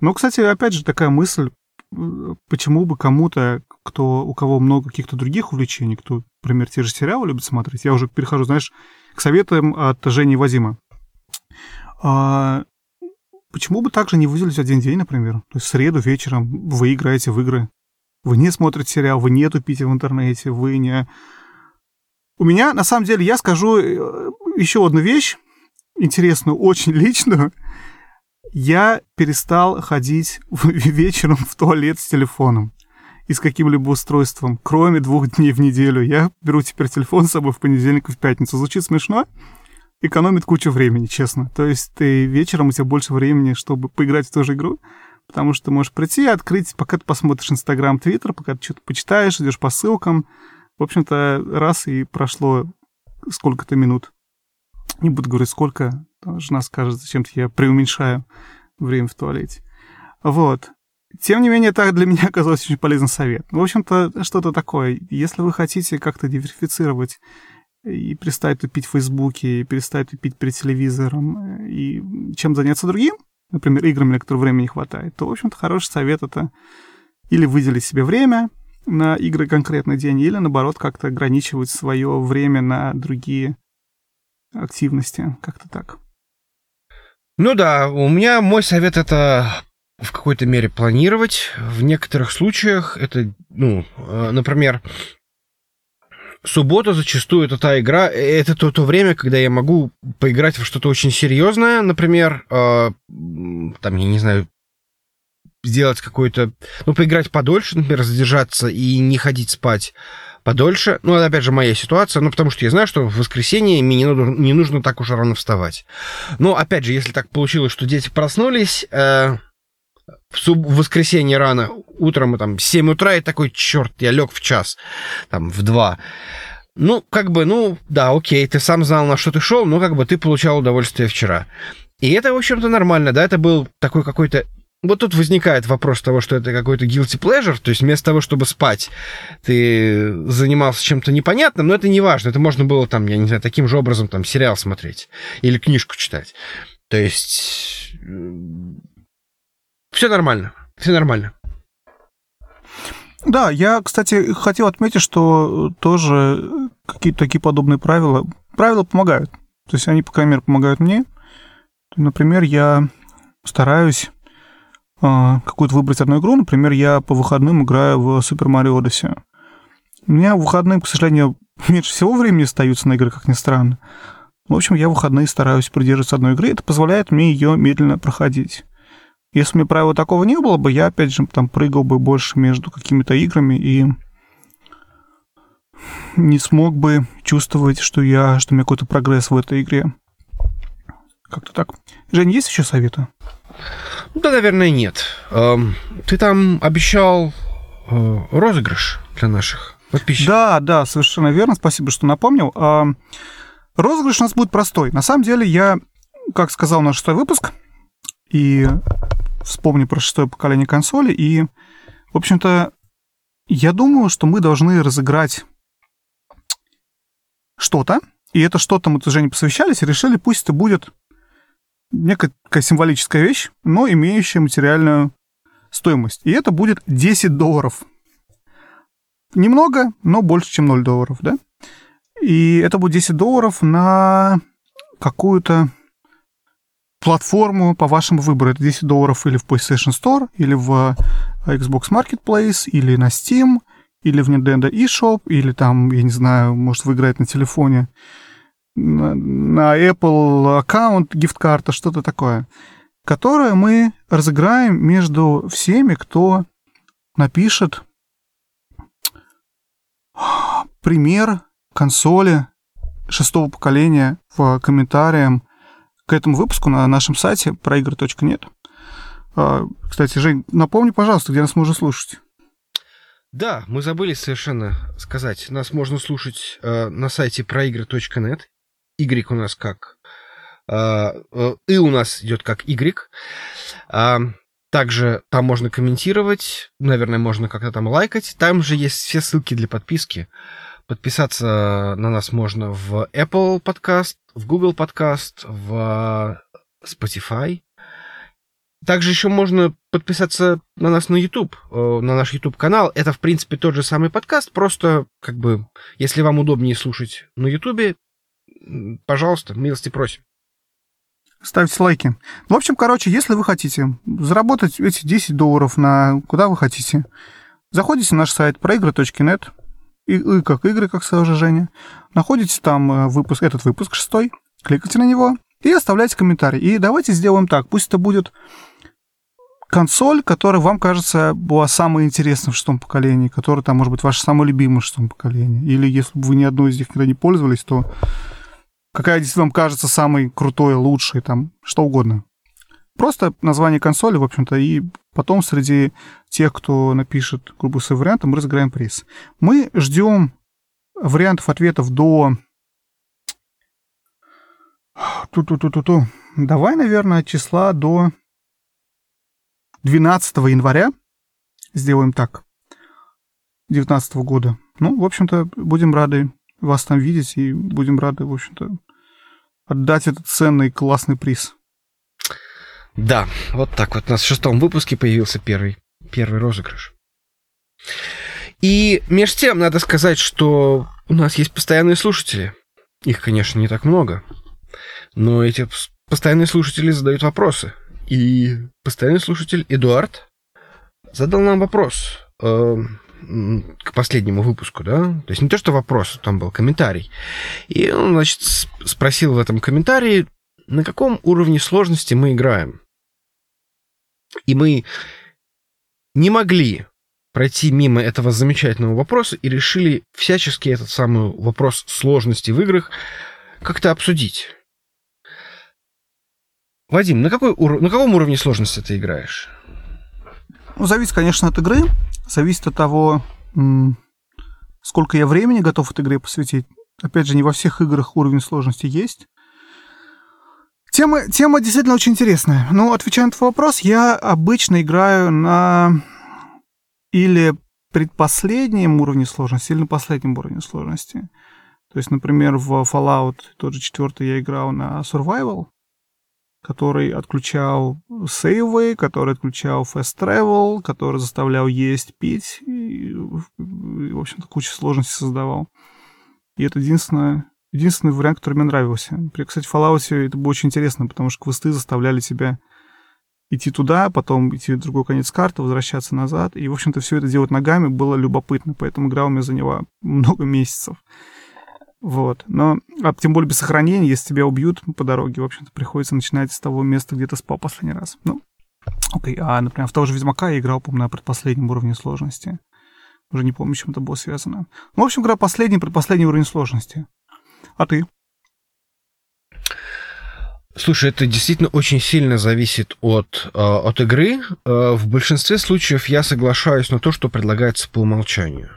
Но, кстати, опять же, такая мысль, почему бы кому-то, кто, у кого много каких-то других увлечений, кто, например, те же сериалы любит смотреть, я уже перехожу, знаешь, к советам от Жени Вадима. А, Почему бы также не выделить один день, например? То есть в среду вечером вы играете в игры. Вы не смотрите сериал, вы не тупите в интернете, вы не... У меня, на самом деле, я скажу э, еще одну вещь, интересную, очень личную. Я перестал ходить вечером в туалет с телефоном и с каким-либо устройством, кроме двух дней в неделю. Я беру теперь телефон с собой в понедельник и в пятницу. Звучит смешно, экономит кучу времени, честно. То есть ты вечером у тебя больше времени, чтобы поиграть в ту же игру, потому что ты можешь прийти, открыть, пока ты посмотришь Инстаграм, Твиттер, пока ты что-то почитаешь, идешь по ссылкам. В общем-то, раз и прошло сколько-то минут. Не буду говорить сколько, жена скажет, зачем-то я преуменьшаю время в туалете. Вот. Тем не менее, это для меня оказался очень полезный совет. В общем-то, что-то такое. Если вы хотите как-то диверсифицировать и перестать тупить в Фейсбуке, и перестать тупить перед телевизором, и чем заняться другим, например, играми, на которые времени не хватает, то, в общем-то, хороший совет это или выделить себе время на игры конкретный день, или, наоборот, как-то ограничивать свое время на другие активности, как-то так. Ну да, у меня мой совет это в какой-то мере планировать. В некоторых случаях это, ну, э, например, суббота зачастую это та игра, это то, то время, когда я могу поиграть во что-то очень серьезное, например, э, там, я не знаю, сделать какой-то, ну, поиграть подольше, например, задержаться и не ходить спать подольше. Ну, это, опять же, моя ситуация, ну, потому что я знаю, что в воскресенье мне не нужно, не нужно так уж рано вставать. Но, опять же, если так получилось, что дети проснулись, э, в, суб- в воскресенье рано, утром, там, 7 утра, и такой, черт, я лег в час, там, в 2. Ну, как бы, ну, да, окей, ты сам знал, на что ты шел, но как бы ты получал удовольствие вчера. И это, в общем-то, нормально, да, это был такой какой-то вот тут возникает вопрос того, что это какой-то guilty pleasure, то есть вместо того, чтобы спать, ты занимался чем-то непонятным, но это не важно, это можно было там, я не знаю, таким же образом там сериал смотреть или книжку читать. То есть все нормально, все нормально. Да, я, кстати, хотел отметить, что тоже какие-то такие подобные правила, правила помогают. То есть они, по крайней мере, помогают мне. Например, я стараюсь какую-то выбрать одну игру. Например, я по выходным играю в Super Mario Odyssey. У меня выходные, к сожалению, меньше всего времени остаются на игры, как ни странно. В общем, я в выходные стараюсь придерживаться одной игры. Это позволяет мне ее медленно проходить. Если у меня правила такого не было бы, я, опять же, там прыгал бы больше между какими-то играми и не смог бы чувствовать, что я, что у меня какой-то прогресс в этой игре. Как-то так. Жень, есть еще советы? Да, наверное, нет. Эм, ты там обещал э, розыгрыш для наших подписчиков. Да, да, совершенно верно. Спасибо, что напомнил. Розыгрыш у нас будет простой. На самом деле, я, как сказал наш шестой выпуск, и вспомню про шестое поколение консоли, и, в общем-то, я думаю, что мы должны разыграть что-то, и это что-то мы тоже не посвящались и решили, пусть это будет некая такая символическая вещь, но имеющая материальную стоимость. И это будет 10 долларов. Немного, но больше, чем 0 долларов, да? И это будет 10 долларов на какую-то платформу по вашему выбору. Это 10 долларов или в PlayStation Store, или в Xbox Marketplace, или на Steam, или в Nintendo eShop, или там, я не знаю, может, вы играете на телефоне, на, Apple аккаунт, гифт-карта, что-то такое, которое мы разыграем между всеми, кто напишет пример консоли шестого поколения в комментариях к этому выпуску на нашем сайте проигр.нет. А, кстати, Жень, напомни, пожалуйста, где нас можно слушать. Да, мы забыли совершенно сказать. Нас можно слушать э, на сайте проигры.нет. Y у нас как... Э, э, И у нас идет как Y. А, также там можно комментировать, наверное, можно как-то там лайкать. Там же есть все ссылки для подписки. Подписаться на нас можно в Apple подкаст, в Google подкаст, в Spotify. Также еще можно подписаться на нас на YouTube, э, на наш YouTube канал. Это, в принципе, тот же самый подкаст, просто, как бы, если вам удобнее слушать на YouTube, пожалуйста, милости просим. Ставьте лайки. В общем, короче, если вы хотите заработать эти 10 долларов на куда вы хотите, заходите на наш сайт проигры.нет, и, и как игры, как Женя, находите там э, выпуск, этот выпуск шестой, кликайте на него и оставляйте комментарий. И давайте сделаем так, пусть это будет консоль, которая вам кажется была самой интересной в шестом поколении, которая там, может быть, ваша самая любимая в шестом поколении. Или если бы вы ни одной из них никогда не пользовались, то какая действительно вам кажется самой крутой, лучшей, там, что угодно. Просто название консоли, в общем-то, и потом среди тех, кто напишет грубо свой вариант, мы разыграем приз. Мы ждем вариантов ответов до... Ту-ту-ту-ту-ту. Давай, наверное, числа до 12 января сделаем так. 19 года. Ну, в общем-то, будем рады вас там видеть и будем рады, в общем-то, отдать этот ценный классный приз. Да, вот так вот. У нас в шестом выпуске появился первый, первый розыгрыш. И между тем, надо сказать, что у нас есть постоянные слушатели. Их, конечно, не так много. Но эти постоянные слушатели задают вопросы. И постоянный слушатель Эдуард задал нам вопрос э, к последнему выпуску, да? То есть не то, что вопрос, там был комментарий. И он, значит, спросил в этом комментарии, на каком уровне сложности мы играем. И мы не могли пройти мимо этого замечательного вопроса и решили всячески этот самый вопрос сложности в играх как-то обсудить. Вадим, на, какой ур... на каком уровне сложности ты играешь? Ну, зависит, конечно, от игры. Зависит от того, сколько я времени готов этой игре посвятить. Опять же, не во всех играх уровень сложности есть. Тема, тема действительно очень интересная. Но, отвечая на твой вопрос, я обычно играю на или предпоследнем уровне сложности, или на последнем уровне сложности. То есть, например, в Fallout, тот же четвертый, я играл на Survival, который отключал сейвы, который отключал fast travel, который заставлял есть, пить, и, в общем-то, кучу сложностей создавал. И это единственное, единственный вариант, который мне нравился. При, кстати, Fallout это было очень интересно, потому что квесты заставляли тебя идти туда, потом идти в другой конец карты, возвращаться назад. И, в общем-то, все это делать ногами было любопытно, поэтому игра у меня заняла много месяцев. Вот. Но, а тем более без сохранения, если тебя убьют по дороге, в общем-то, приходится начинать с того места, где ты спал последний раз. Ну, окей. А, например, в того же Ведьмака я играл, по-моему, на предпоследнем уровне сложности. Уже не помню, чем это было связано. Ну, в общем, игра последний, предпоследний уровень сложности. А ты? Слушай, это действительно очень сильно зависит от, э, от игры. Э, в большинстве случаев я соглашаюсь на то, что предлагается по умолчанию.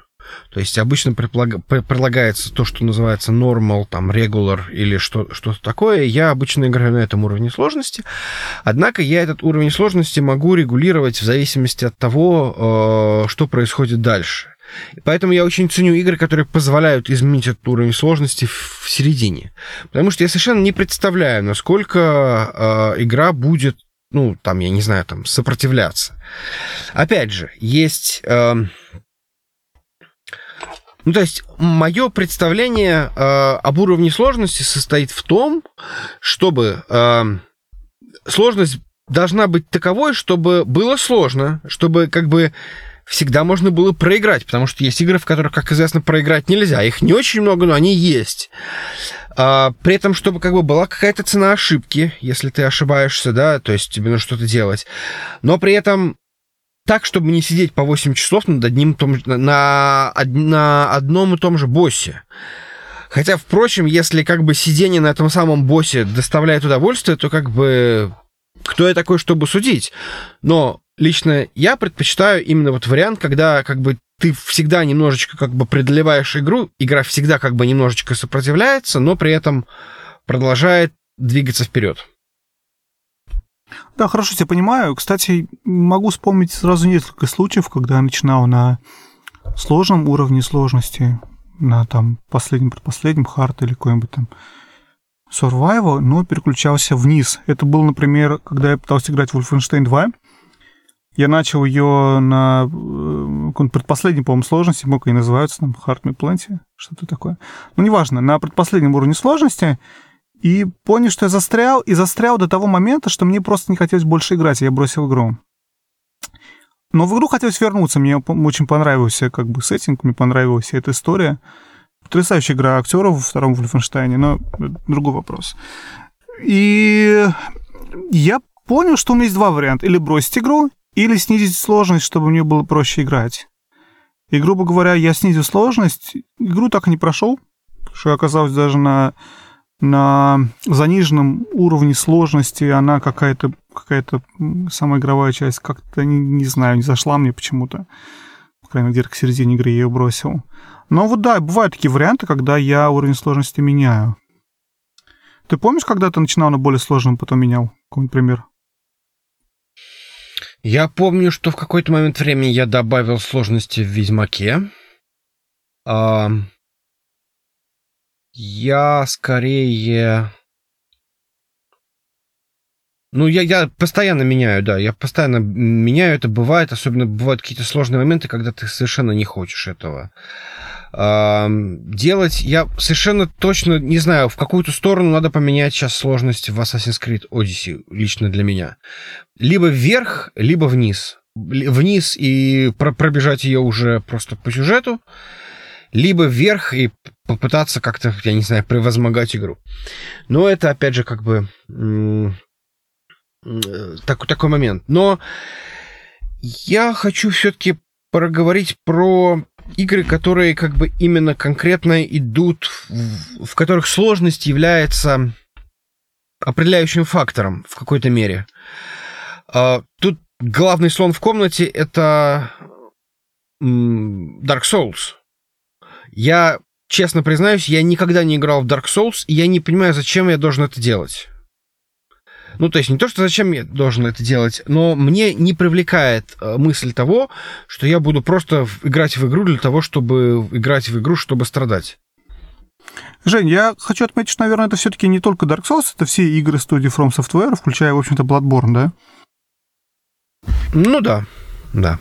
То есть обычно предлагается то, что называется normal, там, regular или что, что-то такое. Я обычно играю на этом уровне сложности. Однако я этот уровень сложности могу регулировать в зависимости от того, э, что происходит дальше. Поэтому я очень ценю игры, которые позволяют изменить этот уровень сложности в середине. Потому что я совершенно не представляю, насколько э, игра будет, ну, там, я не знаю, там, сопротивляться. Опять же, есть... Э, ну, то есть, мое представление э, об уровне сложности состоит в том, чтобы э, сложность должна быть таковой, чтобы было сложно, чтобы как бы всегда можно было проиграть, потому что есть игры, в которых, как известно, проиграть нельзя. Их не очень много, но они есть. А, при этом, чтобы как бы была какая-то цена ошибки, если ты ошибаешься, да, то есть тебе нужно что-то делать. Но при этом так, чтобы не сидеть по 8 часов над одним том, на, на одном и том же боссе. Хотя, впрочем, если как бы сидение на этом самом боссе доставляет удовольствие, то как бы кто я такой, чтобы судить? Но лично я предпочитаю именно вот вариант, когда как бы ты всегда немножечко как бы преодолеваешь игру, игра всегда как бы немножечко сопротивляется, но при этом продолжает двигаться вперед. Да, хорошо тебя понимаю. Кстати, могу вспомнить сразу несколько случаев, когда я начинал на сложном уровне сложности, на там последнем, предпоследнем хард или какой-нибудь там survival, но переключался вниз. Это был, например, когда я пытался играть в Wolfenstein 2, я начал ее на э, предпоследней, по-моему, сложности, мог и называются, там, Hard Me Plenty, что-то такое. Ну, неважно, на предпоследнем уровне сложности, и понял, что я застрял, и застрял до того момента, что мне просто не хотелось больше играть, и я бросил игру. Но в игру хотелось вернуться, мне очень понравился как бы сеттинг, мне понравилась эта история. Потрясающая игра актеров во втором Вольфенштайне, но другой вопрос. И я понял, что у меня есть два варианта. Или бросить игру, или снизить сложность, чтобы мне было проще играть. И, грубо говоря, я снизил сложность, игру так и не прошел, что оказалось даже на, на заниженном уровне сложности она какая-то какая-то самая игровая часть как-то, не, не знаю, не зашла мне почему-то. По крайней мере, где-то к середине игры я ее бросил. Но вот да, бывают такие варианты, когда я уровень сложности меняю. Ты помнишь, когда ты начинал на более сложном, потом менял? Какой-нибудь пример? Я помню, что в какой-то момент времени я добавил сложности в Ведьмаке. А... Я скорее... Ну, я, я постоянно меняю, да, я постоянно меняю, это бывает, особенно бывают какие-то сложные моменты, когда ты совершенно не хочешь этого делать. Я совершенно точно не знаю, в какую-то сторону надо поменять сейчас сложность в Assassin's Creed Odyssey, лично для меня. Либо вверх, либо вниз. Вниз и пробежать ее уже просто по сюжету, либо вверх и попытаться как-то, я не знаю, превозмогать игру. Но это, опять же, как бы так, такой момент. Но я хочу все-таки проговорить про игры, которые как бы именно конкретно идут, в, в которых сложность является определяющим фактором в какой-то мере. Uh, тут главный слон в комнате это Dark Souls. Я, честно признаюсь, я никогда не играл в Dark Souls, и я не понимаю, зачем я должен это делать. Ну, то есть не то, что зачем я должен это делать, но мне не привлекает э, мысль того, что я буду просто играть в игру для того, чтобы играть в игру, чтобы страдать. Жень, я хочу отметить, что, наверное, это все-таки не только Dark Souls, это все игры студии From Software, включая, в общем-то, Bloodborne, да? Ну да, да.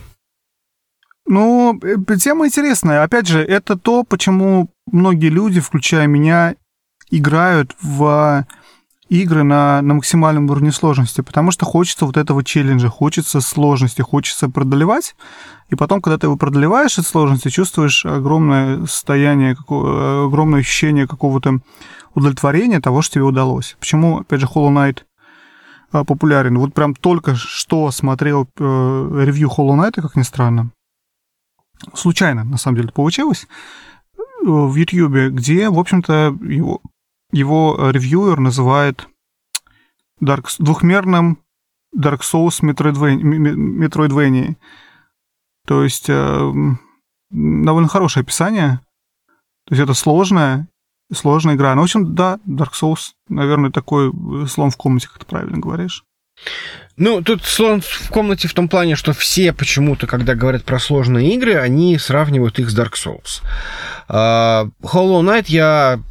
Ну, э, тема интересная. Опять же, это то, почему многие люди, включая меня, играют в игры на, на максимальном уровне сложности, потому что хочется вот этого челленджа, хочется сложности, хочется продолевать, и потом, когда ты его продолеваешь от сложности, чувствуешь огромное состояние, огромное ощущение какого-то удовлетворения того, что тебе удалось. Почему, опять же, Hollow Knight а, популярен? Вот прям только что смотрел э, ревью Hollow Knight, как ни странно. Случайно, на самом деле, получилось в YouTube, где, в общем-то, его, его ревьюер называет Dark, двухмерным Dark Souls Metroidvania. То есть э, довольно хорошее описание. То есть это сложная, сложная игра. Ну, в общем, да, Dark Souls, наверное, такой слон в комнате, как ты правильно говоришь. Ну, тут слон в комнате в том плане, что все почему-то, когда говорят про сложные игры, они сравнивают их с Dark Souls. Uh, Hollow Knight я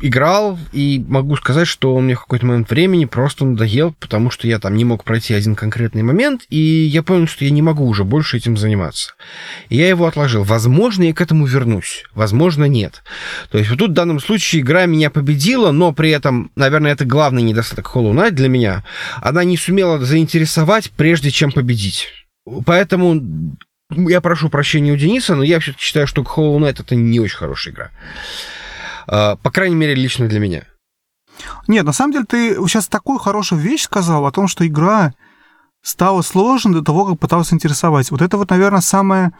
играл, и могу сказать, что он мне в какой-то момент времени просто надоел, потому что я там не мог пройти один конкретный момент, и я понял, что я не могу уже больше этим заниматься. И я его отложил. Возможно, я к этому вернусь. Возможно, нет. То есть вот тут в данном случае игра меня победила, но при этом, наверное, это главный недостаток Hollow Knight для меня. Она не сумела заинтересовать, прежде чем победить. Поэтому я прошу прощения у Дениса, но я все-таки считаю, что Hollow Knight это не очень хорошая игра. А, по крайней мере, лично для меня. Нет, на самом деле ты сейчас такую хорошую вещь сказал о том, что игра стала сложной до того, как пытался интересовать. Вот это вот, наверное, самое,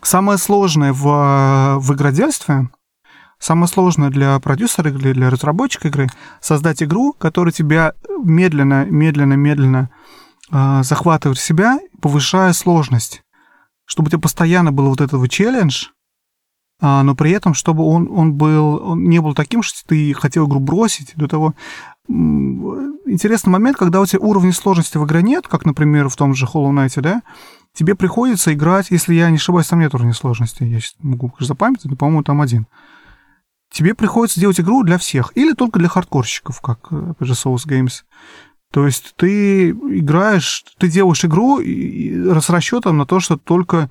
самое сложное в, в игродельстве, самое сложное для продюсера или для разработчика игры создать игру, которая тебя медленно, медленно, медленно э, захватывает в себя, повышая сложность. Чтобы у тебя постоянно был вот этот вот челлендж, но при этом, чтобы он, он, был, он не был таким, что ты хотел игру бросить до того. Интересный момент, когда у тебя уровня сложности в игре нет, как, например, в том же Hollow Knight, да, тебе приходится играть, если я не ошибаюсь, там нет уровня сложности, я сейчас могу запамятовать, но, по-моему, там один. Тебе приходится делать игру для всех, или только для хардкорщиков, как, опять же, Souls Games. То есть ты играешь, ты делаешь игру с расчетом на то, что только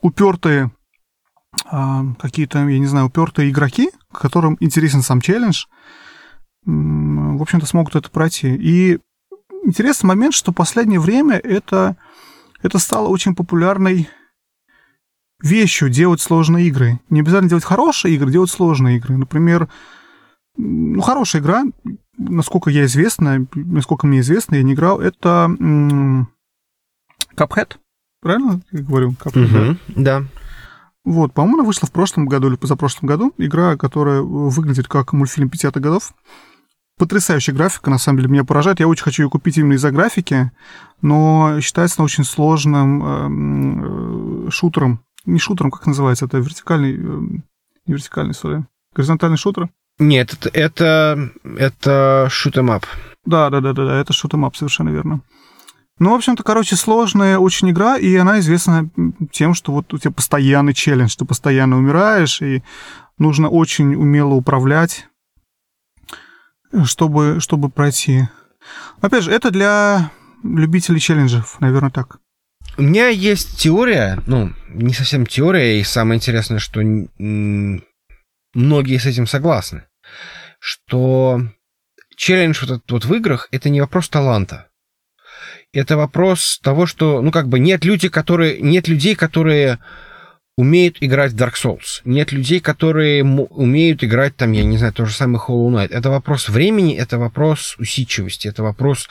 упертые а, какие-то, я не знаю, упертые игроки, которым интересен сам челлендж, в общем-то, смогут это пройти. И интересный момент, что в последнее время это, это стало очень популярной вещью делать сложные игры. Не обязательно делать хорошие игры, делать сложные игры. Например, ну, хорошая игра, насколько я известна, насколько мне известно, я не играл, это Cuphead. Правильно я говорю? Cuphead, угу, да. да. Вот, по-моему, она вышла в прошлом году или позапрошлом году. Игра, которая выглядит как мультфильм 50-х годов. Потрясающая графика, на самом деле, меня поражает. Я очень хочу ее купить именно из-за графики, но считается она очень сложным э, шутером. Не шутером, как называется, это вертикальный, э, не вертикальный, сори, горизонтальный шутер? Нет, это, это, shoot'em Да, да, да, да, да, это shoot'em совершенно верно. Ну, в общем-то, короче, сложная очень игра, и она известна тем, что вот у тебя постоянный челлендж, ты постоянно умираешь, и нужно очень умело управлять, чтобы, чтобы пройти. Опять же, это для любителей челленджев, наверное, так. У меня есть теория, ну, не совсем теория, и самое интересное, что многие с этим согласны, что челлендж вот этот вот в играх — это не вопрос таланта это вопрос того, что, ну, как бы нет людей, которые, нет людей, которые умеют играть в Dark Souls. Нет людей, которые умеют играть там, я не знаю, то же самое Hollow Knight. Это вопрос времени, это вопрос усидчивости, это вопрос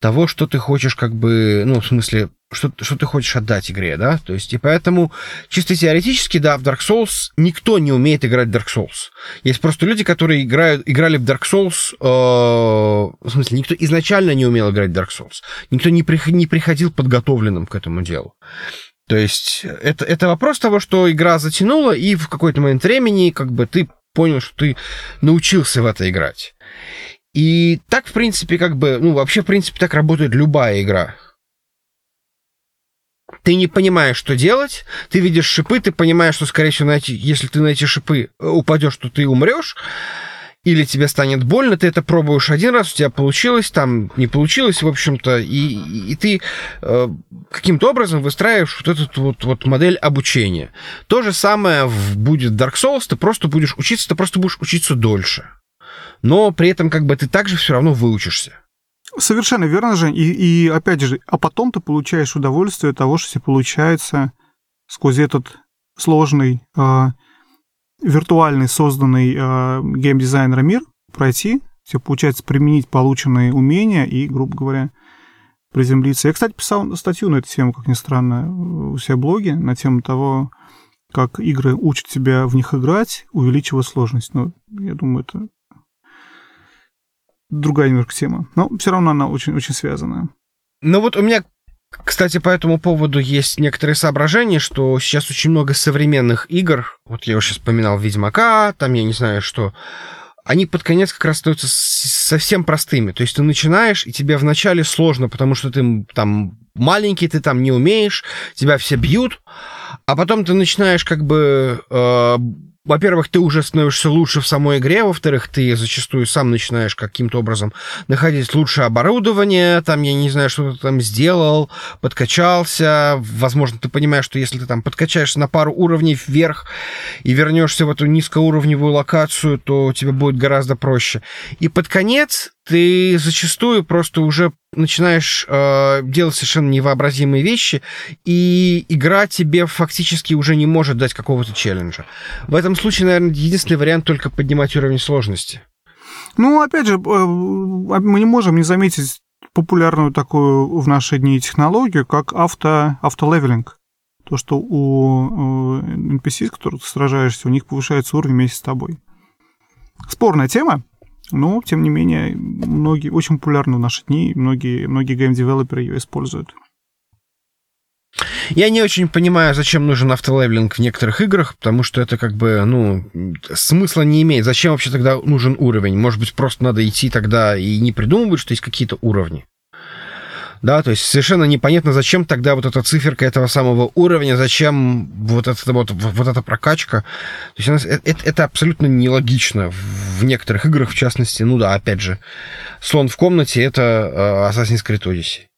того, что ты хочешь как бы, ну, в смысле, что, что ты хочешь отдать игре, да? То есть, и поэтому чисто теоретически, да, в Dark Souls никто не умеет играть в Dark Souls. Есть просто люди, которые играют, играли в Dark Souls, э, в смысле, никто изначально не умел играть в Dark Souls. Никто не, при, не приходил подготовленным к этому делу. То есть, это, это вопрос того, что игра затянула, и в какой-то момент времени, как бы, ты понял, что ты научился в это играть. И так, в принципе, как бы, ну, вообще, в принципе, так работает любая игра. Ты не понимаешь, что делать, ты видишь шипы, ты понимаешь, что, скорее всего, на эти, если ты на эти шипы э, упадешь, то ты умрешь, или тебе станет больно, ты это пробуешь один раз, у тебя получилось, там не получилось, в общем-то, и, и ты э, каким-то образом выстраиваешь вот эту вот, вот модель обучения. То же самое в, будет в Dark Souls, ты просто будешь учиться, ты просто будешь учиться дольше. Но при этом как бы ты также все равно выучишься. Совершенно верно, Жень. И, и опять же, а потом ты получаешь удовольствие от того, что тебе получается сквозь этот сложный, э, виртуальный, созданный э, геймдизайнера мир пройти. Тебе получается применить полученные умения и, грубо говоря, приземлиться. Я, кстати, писал статью на эту тему, как ни странно, у себя в блоге на тему того, как игры учат тебя в них играть, увеличивая сложность. Но я думаю, это другая немножко тема. Но все равно она очень-очень связана. Ну вот у меня, кстати, по этому поводу есть некоторые соображения, что сейчас очень много современных игр, вот я уже вспоминал Ведьмака, там я не знаю что, они под конец как раз становятся совсем простыми. То есть ты начинаешь, и тебе вначале сложно, потому что ты там маленький, ты там не умеешь, тебя все бьют, а потом ты начинаешь как бы э, во-первых, ты уже становишься лучше в самой игре, во-вторых, ты зачастую сам начинаешь каким-то образом находить лучшее оборудование, там, я не знаю, что ты там сделал, подкачался, возможно, ты понимаешь, что если ты там подкачаешься на пару уровней вверх и вернешься в эту низкоуровневую локацию, то тебе будет гораздо проще. И под конец ты зачастую просто уже начинаешь э, делать совершенно невообразимые вещи, и игра тебе фактически уже не может дать какого-то челленджа. В этом случае, наверное, единственный вариант только поднимать уровень сложности. Ну, опять же, э, мы не можем не заметить популярную такую в наши дни технологию, как auto, auto-leveling. То, что у NPC, с которых ты сражаешься, у них повышается уровень вместе с тобой. Спорная тема, но, тем не менее, многие, очень популярны в наши дни, многие, многие game developer ы ее используют. Я не очень понимаю, зачем нужен автолевелинг в некоторых играх, потому что это как бы, ну, смысла не имеет. Зачем вообще тогда нужен уровень? Может быть, просто надо идти тогда и не придумывать, что есть какие-то уровни да, то есть совершенно непонятно, зачем тогда вот эта циферка этого самого уровня, зачем вот эта вот, вот эта прокачка. То есть это, это, это абсолютно нелогично в некоторых играх, в частности, ну да, опять же, слон в комнате — это э, Assassin's Creed Odyssey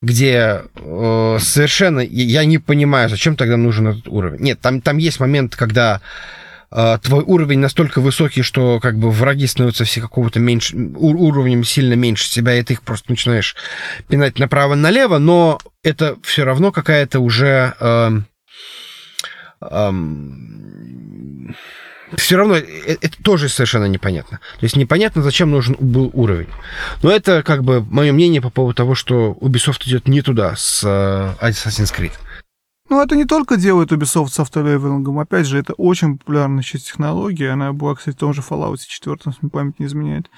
где э, совершенно я не понимаю, зачем тогда нужен этот уровень. Нет, там, там есть момент, когда твой уровень настолько высокий, что как бы враги становятся все какого-то меньше, уровнем сильно меньше тебя, и ты их просто начинаешь пинать направо-налево, но это все равно какая-то уже... Э, э, все равно это, это тоже совершенно непонятно. То есть непонятно, зачем нужен был уровень. Но это как бы мое мнение по поводу того, что Ubisoft идет не туда с э, Assassin's Creed. Ну, это не только делает Ubisoft с автолевелингом. Опять же, это очень популярная сейчас технология. Она была, кстати, в том же Fallout 4, если память не изменяет.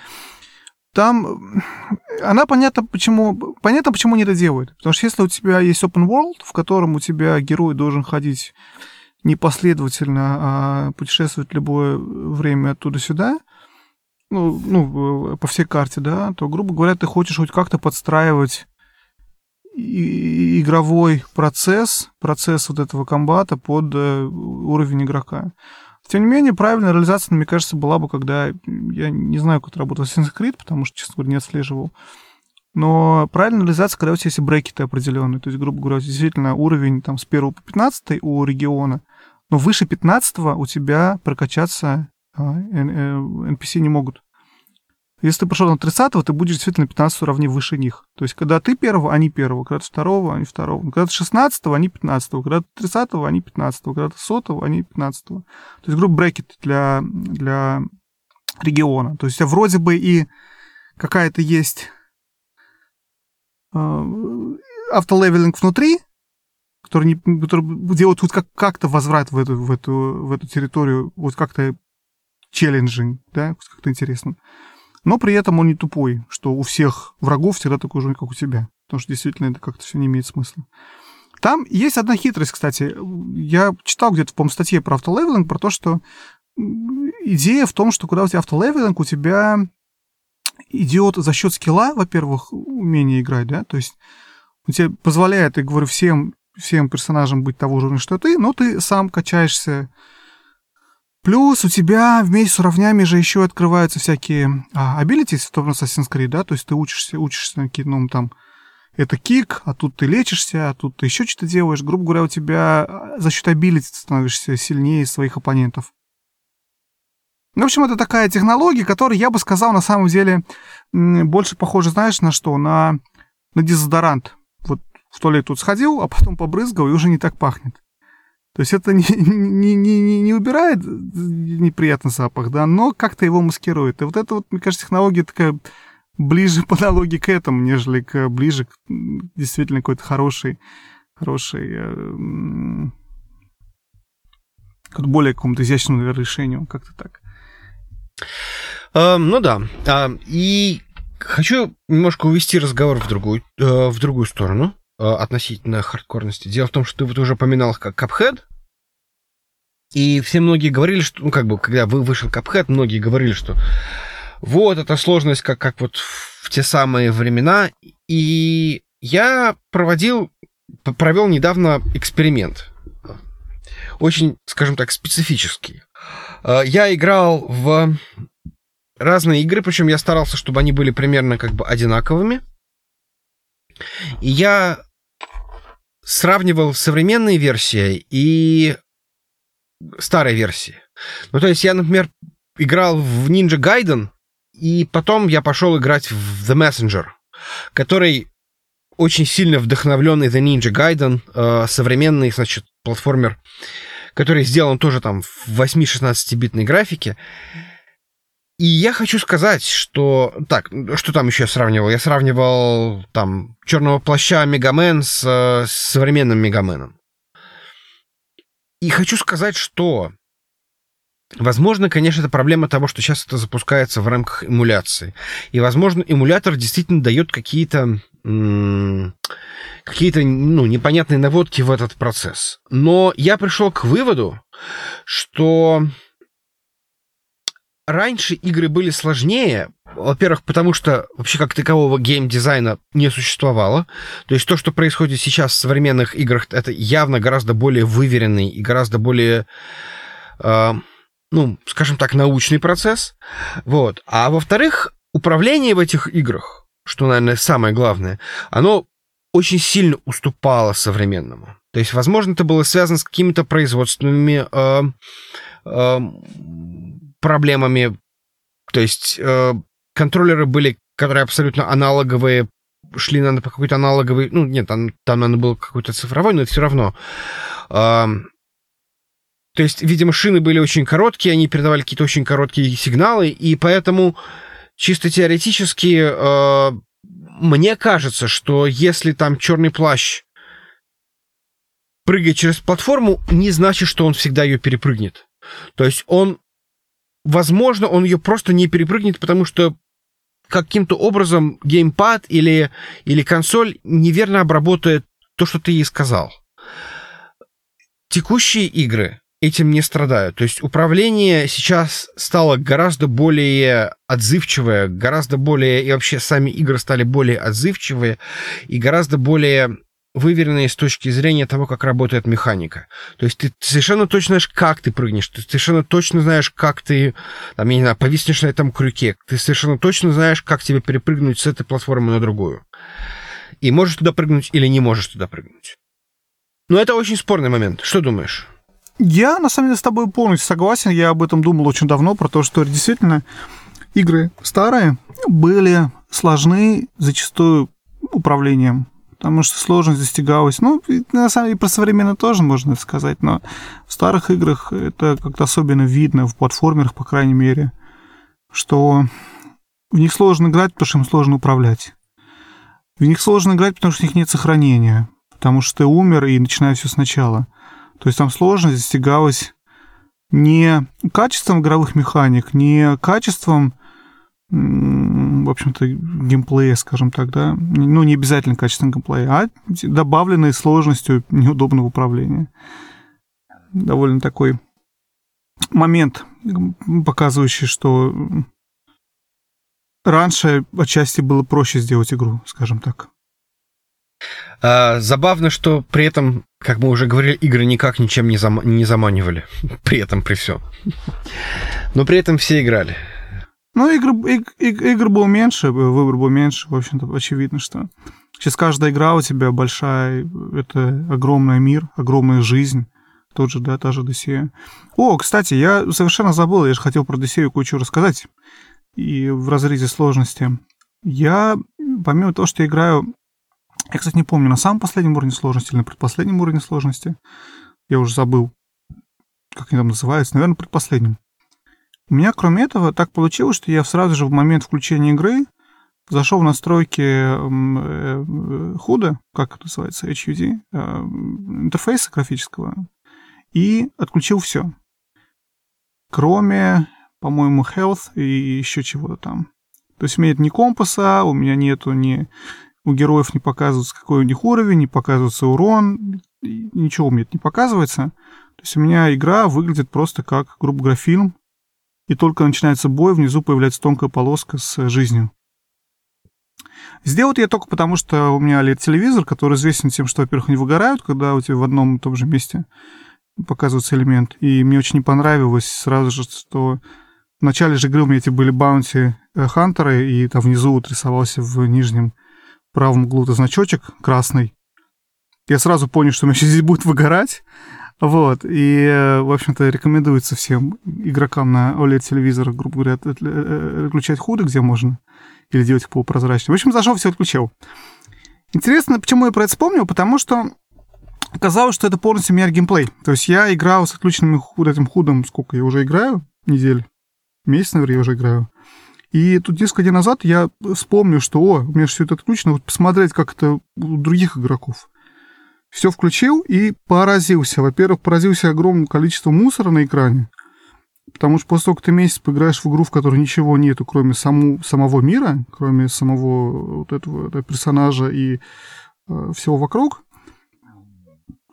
Там она понятно, почему, понятно, почему они это делают. Потому что если у тебя есть open world, в котором у тебя герой должен ходить непоследовательно, а путешествовать любое время оттуда-сюда, ну, ну, по всей карте, да, то, грубо говоря, ты хочешь хоть как-то подстраивать игровой процесс, процесс вот этого комбата под э, уровень игрока. Тем не менее, правильная реализация, мне кажется, была бы, когда... Я не знаю, как это работает Assassin's Creed, потому что, честно говоря, не отслеживал. Но правильная реализация, когда у тебя есть брекеты определенные. То есть, грубо говоря, действительно уровень там, с 1 по 15 у региона, но выше 15 у тебя прокачаться NPC а, не могут. Если ты пошел на 30 ты будешь действительно 15 уровней выше них. То есть, когда ты первого, они первого, когда ты второго, они второго. Когда ты 16 они 15 когда ты 30 они 15 когда ты 100 они 15 То есть, грубо брекет для, для региона. То есть, тебя вроде бы и какая-то есть э, автолевелинг внутри, который, не, который делает вот как, как-то возврат в эту, в, эту, в эту территорию, вот как-то челленджинг, да, как-то интересно. Но при этом он не тупой, что у всех врагов всегда такой же, как у тебя. Потому что действительно это как-то все не имеет смысла. Там есть одна хитрость, кстати. Я читал где-то, по-моему, статье про автолевелинг, про то, что идея в том, что когда у тебя автолевелинг, у тебя идет за счет скилла, во-первых, умение играть, да, то есть он тебе позволяет, я говорю, всем, всем персонажам быть того же уровня, что ты, но ты сам качаешься Плюс у тебя вместе с уровнями же еще открываются всякие а, abilities в том Assassin's Creed, да, то есть ты учишься, учишься на какие-то, ну, там, это кик, а тут ты лечишься, а тут ты еще что-то делаешь. Грубо говоря, у тебя а, за счет ability становишься сильнее своих оппонентов. В общем, это такая технология, которая, я бы сказал, на самом деле больше похожа, знаешь, на что? На, на дезодорант. Вот в туалет тут сходил, а потом побрызгал, и уже не так пахнет. То есть это не, не, не, не убирает неприятный запах, да, но как-то его маскирует. И вот это вот, мне кажется, технология такая ближе по аналогии к этому, нежели к ближе к действительно какой-то хороший, хороший, э, более какому-то изящному решению, как-то так. Uh, ну да. Uh, и хочу немножко увести разговор в другую, uh, в другую сторону относительно хардкорности. Дело в том, что ты вот уже упоминал как Cuphead, и все многие говорили, что, ну, как бы, когда вы вышел Cuphead, многие говорили, что вот, эта сложность, как, как вот в те самые времена. И я проводил, провел недавно эксперимент. Очень, скажем так, специфический. Э, я играл в разные игры, причем я старался, чтобы они были примерно как бы одинаковыми. И я сравнивал современные версии и старые версии. Ну, то есть я, например, играл в Ninja Gaiden, и потом я пошел играть в The Messenger, который очень сильно вдохновленный The Ninja Gaiden, э, современный, значит, платформер, который сделан тоже там в 8-16-битной графике. И я хочу сказать, что... Так, что там еще я сравнивал? Я сравнивал там черного плаща Мегамен с, с современным Мегаменом. И хочу сказать, что Возможно, конечно, это проблема того, что сейчас это запускается в рамках эмуляции. И, возможно, эмулятор действительно дает какие-то какие-то ну, непонятные наводки в этот процесс. Но я пришел к выводу, что раньше игры были сложнее, во-первых, потому что вообще как такового геймдизайна не существовало. То есть то, что происходит сейчас в современных играх, это явно гораздо более выверенный и гораздо более э, ну, скажем так, научный процесс. Вот. А во-вторых, управление в этих играх, что, наверное, самое главное, оно очень сильно уступало современному. То есть, возможно, это было связано с какими-то производственными э, проблемами. То есть э, контроллеры были, которые абсолютно аналоговые, шли, наверное, по какой-то аналоговой... Ну, нет, там, там наверное, был какой-то цифровой, но это все равно. Э, то есть, видимо, шины были очень короткие, они передавали какие-то очень короткие сигналы, и поэтому чисто теоретически э, мне кажется, что если там черный плащ прыгает через платформу, не значит, что он всегда ее перепрыгнет. То есть он, возможно, он ее просто не перепрыгнет, потому что каким-то образом геймпад или, или консоль неверно обработает то, что ты ей сказал. Текущие игры, этим не страдают. То есть управление сейчас стало гораздо более отзывчивое, гораздо более, и вообще сами игры стали более отзывчивые и гораздо более выверенные с точки зрения того, как работает механика. То есть ты совершенно точно знаешь, как ты прыгнешь, ты совершенно точно знаешь, как ты, там, я не знаю, повиснешь на этом крюке, ты совершенно точно знаешь, как тебе перепрыгнуть с этой платформы на другую. И можешь туда прыгнуть или не можешь туда прыгнуть. Но это очень спорный момент. Что думаешь? Я, на самом деле, с тобой полностью согласен. Я об этом думал очень давно, про то, что действительно игры старые были сложны зачастую управлением, потому что сложность достигалась. Ну, на самом деле, про современно тоже можно сказать, но в старых играх это как-то особенно видно, в платформерах, по крайней мере, что в них сложно играть, потому что им сложно управлять. В них сложно играть, потому что у них нет сохранения, потому что ты умер и начинаешь все сначала – то есть там сложность достигалась не качеством игровых механик, не качеством, в общем-то, геймплея, скажем так, да, ну, не обязательно качеством геймплея, а добавленной сложностью неудобного управления. Довольно такой момент, показывающий, что раньше отчасти было проще сделать игру, скажем так. А, забавно, что при этом, как мы уже говорили, игры никак ничем не, зам... не заманивали. При этом, при всем. Но при этом все играли. Ну, игр, иг, иг, игр было меньше, выбор был меньше. В общем-то, очевидно, что сейчас каждая игра у тебя большая, это огромный мир, огромная жизнь, Тот же, да, та же Одиссея. О, кстати, я совершенно забыл, я же хотел про Одиссею кое-что рассказать. И в разрезе сложности. Я, помимо того, что я играю... Я, кстати, не помню, на самом последнем уровне сложности или на предпоследнем уровне сложности. Я уже забыл, как они там называются. Наверное, предпоследнем. У меня, кроме этого, так получилось, что я сразу же в момент включения игры зашел в настройки э, худо, как это называется, HUD, э, интерфейса графического, и отключил все. Кроме, по-моему, health и еще чего-то там. То есть у меня нет ни компаса, у меня нету ни... У героев не показывается, какой у них уровень, не показывается урон, ничего у меня не показывается. То есть у меня игра выглядит просто как, грубо говоря, фильм, и только начинается бой, внизу появляется тонкая полоска с жизнью. Сделал я только потому, что у меня LED-телевизор, который известен тем, что, во-первых, они выгорают, когда у тебя в одном и том же месте показывается элемент. И мне очень не понравилось сразу же, что в начале же игры у меня эти были баунти э, хантеры, и там внизу вот рисовался в нижнем правом углу значочек красный. Я сразу понял, что у меня сейчас здесь будет выгорать, вот, и, э, в общем-то, рекомендуется всем игрокам на OLED-телевизорах, грубо говоря, э, выключать худы, где можно, или делать их полупрозрачными. В общем, зашел, все отключил. Интересно, почему я про это вспомнил, потому что оказалось, что это полностью меня геймплей. То есть я играл с отключенным вот этим худом, сколько я уже играю, недель, месяц, наверное, я уже играю. И тут несколько дней назад я вспомнил, что, о, у меня же все это отключено, вот посмотреть, как это у других игроков все включил и поразился. Во-первых, поразился огромным количеством мусора на экране, потому что после того, как ты месяц поиграешь в игру, в которой ничего нету, кроме саму, самого мира, кроме самого вот этого, этого персонажа и э, всего вокруг,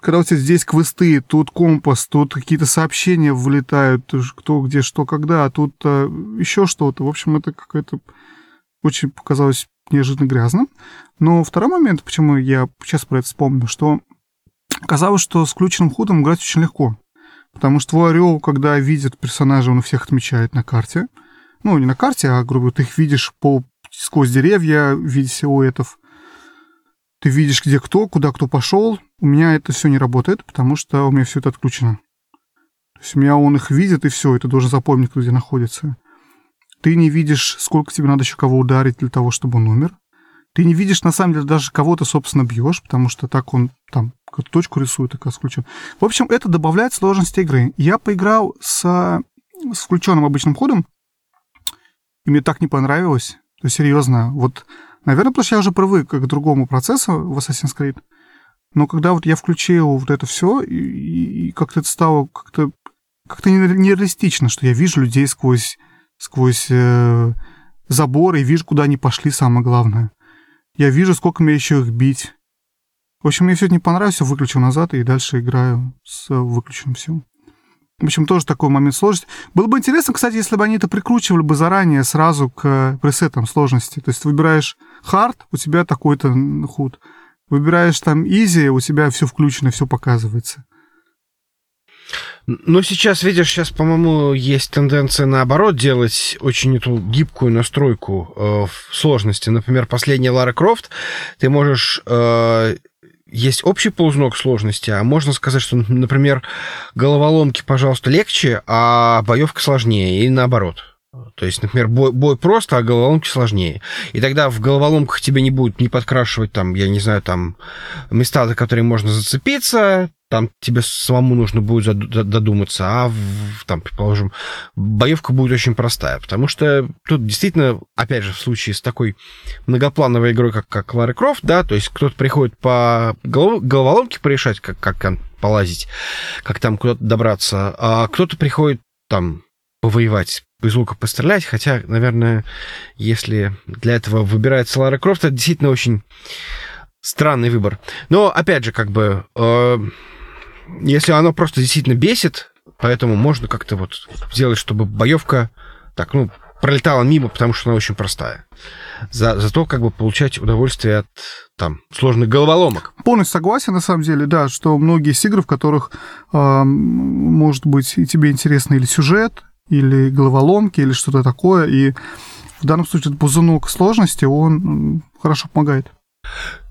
когда у тебя здесь квесты, тут компас, тут какие-то сообщения вылетают, кто, где, что, когда, а тут э, еще что-то. В общем, это какая-то очень показалось неожиданно грязно. Но второй момент, почему я сейчас про это вспомню, что Казалось, что с включенным ходом играть очень легко. Потому что твой орел, когда видит персонажа, он всех отмечает на карте. Ну, не на карте, а, грубо говоря, ты их видишь по, сквозь деревья в виде силуэтов. Ты видишь, где кто, куда кто пошел. У меня это все не работает, потому что у меня все это отключено. То есть у меня он их видит, и все, и ты должен запомнить, где находится. Ты не видишь, сколько тебе надо еще кого ударить для того, чтобы он умер. Ты не видишь, на самом деле, даже кого ты, собственно, бьешь, потому что так он там какую-то точку рисует, так включен. В общем, это добавляет сложности игры. Я поиграл с, с включенным обычным ходом, и мне так не понравилось. То серьезно, вот, наверное, потому что я уже привык к другому процессу в Assassin's Creed. Но когда вот я включил вот это все, и, и, и как-то это стало как-то как-то нереалистично, что я вижу людей сквозь, сквозь э, заборы и вижу, куда они пошли, самое главное. Я вижу, сколько мне еще их бить. В общем, мне все это не понравилось, выключил назад и дальше играю с выключенным всем. В общем, тоже такой момент сложности. Было бы интересно, кстати, если бы они это прикручивали бы заранее сразу к пресетам сложности. То есть ты выбираешь hard, у тебя такой-то HUD. Выбираешь там easy, у тебя все включено, все показывается. Но сейчас, видишь, сейчас, по-моему, есть тенденция наоборот делать очень эту гибкую настройку э, в сложности. Например, последняя Лара Крофт, ты можешь... Э, есть общий ползунок сложности, а можно сказать, что, например, головоломки, пожалуйста, легче, а боевка сложнее, и наоборот. То есть, например, бой, бой просто, а головоломки сложнее. И тогда в головоломках тебе не будут не подкрашивать там, я не знаю, там места, за которые можно зацепиться, там тебе самому нужно будет додуматься, а, в, там, предположим, боевка будет очень простая, потому что тут действительно, опять же, в случае с такой многоплановой игрой, как, как Лара Крофт, да, то есть кто-то приходит по голов, головоломке порешать, как, как там полазить, как там куда-то добраться, а кто-то приходит там повоевать, из лука пострелять, хотя, наверное, если для этого выбирается Лара Крофт, это действительно очень странный выбор. Но, опять же, как бы... Э, если оно просто действительно бесит, поэтому можно как-то вот сделать, чтобы боевка так, ну, пролетала мимо, потому что она очень простая. За, зато как бы получать удовольствие от там сложных головоломок. Полностью согласен, на самом деле, да, что многие из игр, в которых, э, может быть, и тебе интересно или сюжет, или головоломки, или что-то такое, и в данном случае ползунок сложности, он хорошо помогает.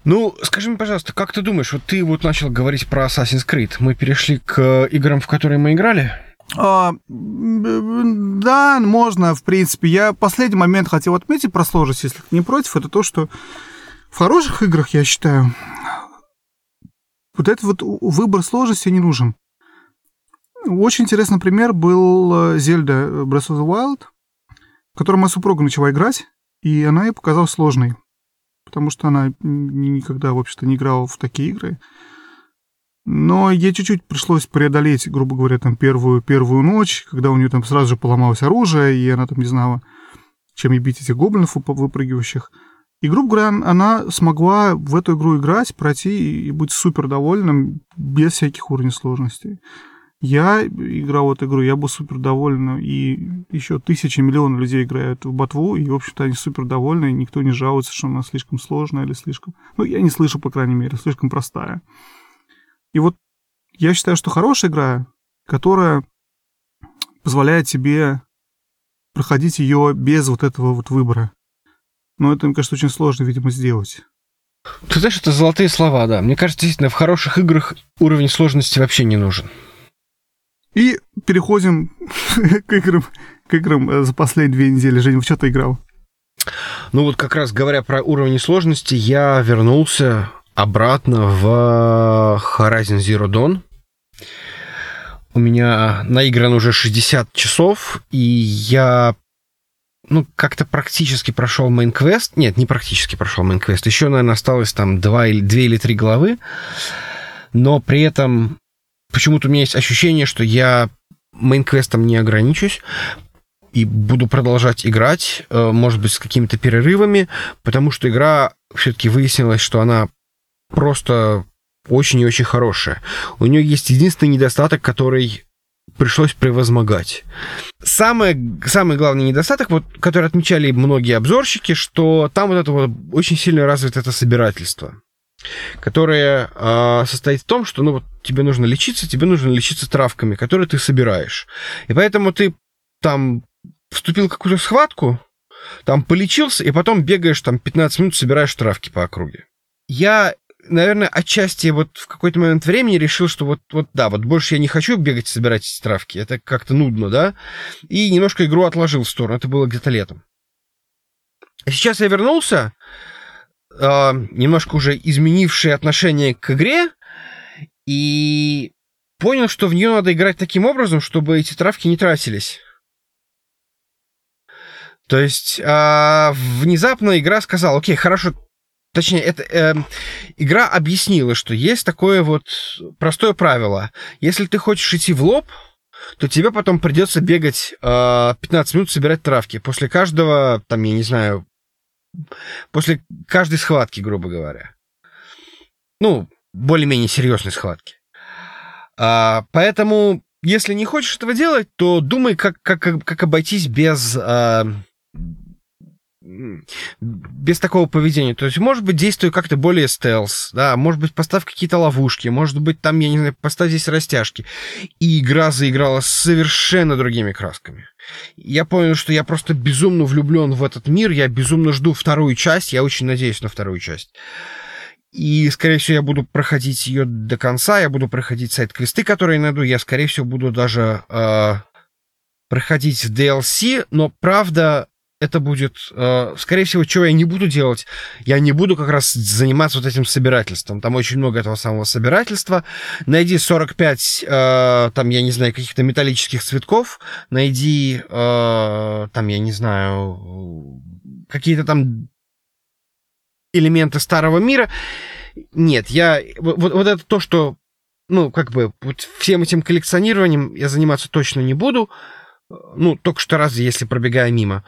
Ну, скажи мне, пожалуйста, как ты думаешь, вот ты вот начал говорить про Assassin's Creed, мы перешли к играм, в которые мы играли? А, да, можно, в принципе. Я последний момент хотел отметить про сложность, если не против, это то, что в хороших играх, я считаю, вот этот вот выбор сложности не нужен. Очень интересный пример был Зельда Breath of the Wild, в которой моя супруга начала играть, и она ей показалась сложной, потому что она никогда, в общем-то, не играла в такие игры. Но ей чуть-чуть пришлось преодолеть, грубо говоря, там первую, первую ночь, когда у нее там сразу же поломалось оружие, и она там не знала, чем ей бить этих гоблинов выпрыгивающих. И, грубо говоря, она смогла в эту игру играть, пройти и быть супер довольным без всяких уровней сложности. Я играл эту игру, я был супер доволен, и еще тысячи, миллионов людей играют в ботву, и, в общем-то, они супер довольны, и никто не жалуется, что она слишком сложная или слишком... Ну, я не слышу, по крайней мере, слишком простая. И вот я считаю, что хорошая игра, которая позволяет тебе проходить ее без вот этого вот выбора. Но это, мне кажется, очень сложно, видимо, сделать. Ты знаешь, это золотые слова, да. Мне кажется, действительно, в хороших играх уровень сложности вообще не нужен. И переходим к играм, к играм э, за последние две недели. Женя, в что ты играл? Ну вот как раз говоря про уровень сложности, я вернулся обратно в Horizon Zero Dawn. У меня наигран уже 60 часов, и я ну, как-то практически прошел main quest. Нет, не практически прошел main quest. Еще, наверное, осталось там 2 или, 2 или 3 главы. Но при этом почему-то у меня есть ощущение, что я main quest ом не ограничусь и буду продолжать играть, э, может быть, с какими-то перерывами, потому что игра все-таки выяснилась, что она просто очень и очень хорошая. У нее есть единственный недостаток, который пришлось превозмогать. Самое, самый главный недостаток, вот, который отмечали многие обзорщики, что там вот это вот очень сильно развито это собирательство, которое э, состоит в том, что ну, вот, тебе нужно лечиться, тебе нужно лечиться травками, которые ты собираешь. И поэтому ты там вступил в какую-то схватку, там полечился, и потом бегаешь там 15 минут, собираешь травки по округе. Я наверное, отчасти вот в какой-то момент времени решил, что вот, вот да, вот больше я не хочу бегать и собирать эти травки, это как-то нудно, да, и немножко игру отложил в сторону, это было где-то летом. А сейчас я вернулся, э, немножко уже изменивший отношение к игре, и понял, что в нее надо играть таким образом, чтобы эти травки не тратились. То есть э, внезапно игра сказала, окей, хорошо, Точнее, это, э, игра объяснила, что есть такое вот простое правило. Если ты хочешь идти в лоб, то тебе потом придется бегать э, 15 минут, собирать травки. После каждого, там, я не знаю, после каждой схватки, грубо говоря. Ну, более-менее серьезной схватки. А, поэтому, если не хочешь этого делать, то думай, как, как, как обойтись без... А, без такого поведения. То есть, может быть, действуй как-то более стелс, да, может быть, поставь какие-то ловушки, может быть, там, я не знаю, поставь здесь растяжки. И игра заиграла совершенно другими красками. Я понял, что я просто безумно влюблен в этот мир, я безумно жду вторую часть, я очень надеюсь на вторую часть. И, скорее всего, я буду проходить ее до конца, я буду проходить сайт-квесты, которые найду, я, скорее всего, буду даже э, проходить DLC, но, правда, это будет, э, скорее всего, чего я не буду делать, я не буду как раз заниматься вот этим собирательством. Там очень много этого самого собирательства. Найди 45, э, там, я не знаю, каких-то металлических цветков, найди, э, там, я не знаю, какие-то там элементы старого мира. Нет, я... Вот, вот это то, что, ну, как бы, вот всем этим коллекционированием я заниматься точно не буду. Ну, только что раз, если пробегая мимо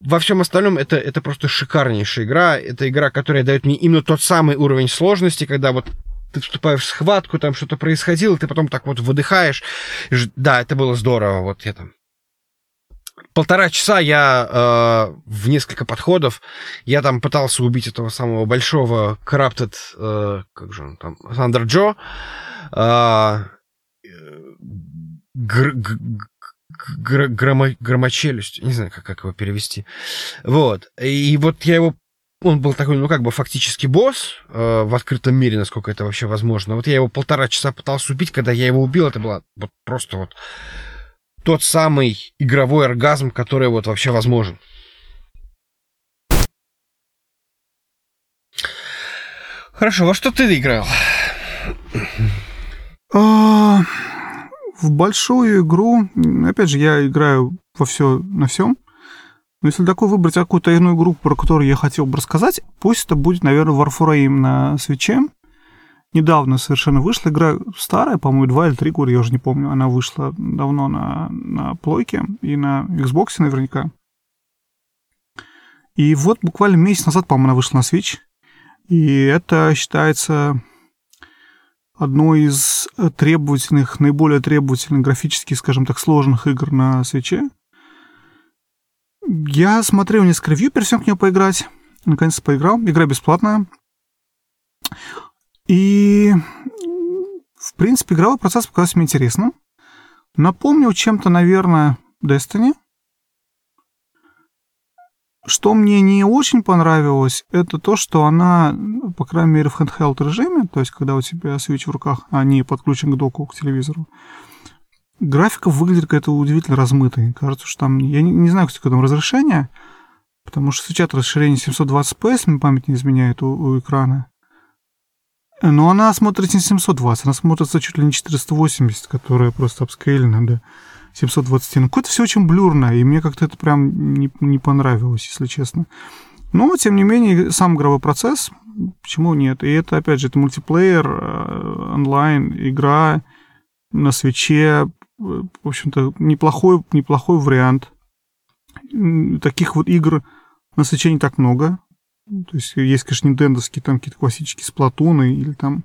во всем остальном это, это просто шикарнейшая игра. Это игра, которая дает мне именно тот самый уровень сложности, когда вот ты вступаешь в схватку, там что-то происходило, ты потом так вот выдыхаешь. Да, это было здорово. Вот я там полтора часа я э, в несколько подходов я там пытался убить этого самого большого Corrupted, э, как же он там, Thunder Джо. Э, гр- гр- громо, громочелюсть, не знаю, как, как его перевести. Вот. И вот я его он был такой, ну, как бы фактически босс э, в открытом мире, насколько это вообще возможно. Вот я его полтора часа пытался убить, когда я его убил, это было вот просто вот тот самый игровой оргазм, который вот вообще возможен. Хорошо, во что ты играл? В большую игру, опять же, я играю во все на всем. Но если такой выбрать какую-то иную игру, про которую я хотел бы рассказать, пусть это будет, наверное, Warframe на свече. Недавно совершенно вышла игра старая, по-моему, два или три года, я уже не помню. Она вышла давно на, на плойке и на Xbox наверняка. И вот буквально месяц назад, по-моему, она вышла на Switch. И это считается одной из требовательных, наиболее требовательных графически, скажем так, сложных игр на свече. Я смотрел несколько ревью перед тем, как нее поиграть. Наконец-то поиграл. Игра бесплатная. И, в принципе, игровой процесс показался мне интересным. Напомнил чем-то, наверное, Destiny. Что мне не очень понравилось, это то, что она, по крайней мере, в handheld режиме, то есть когда у тебя Switch в руках, а не подключен к доку, к телевизору, графика выглядит какая-то удивительно размытой. Кажется, что там... Я не, не знаю, кстати, какое там разрешение, потому что сейчас расширение 720p, если мне память не изменяет, у, у экрана. Но она смотрится не 720, она смотрится чуть ли не 480, которая просто обскейлена до 720. Ну, какое-то все очень блюрно, и мне как-то это прям не, не понравилось, если честно. Но, тем не менее, сам игровой процесс, почему нет? И это, опять же, это мультиплеер, э, онлайн, игра на свече, в общем-то, неплохой, неплохой вариант. Таких вот игр на свече не так много. То есть есть, конечно, нинтендовские, там какие-то классические сплатуны или там...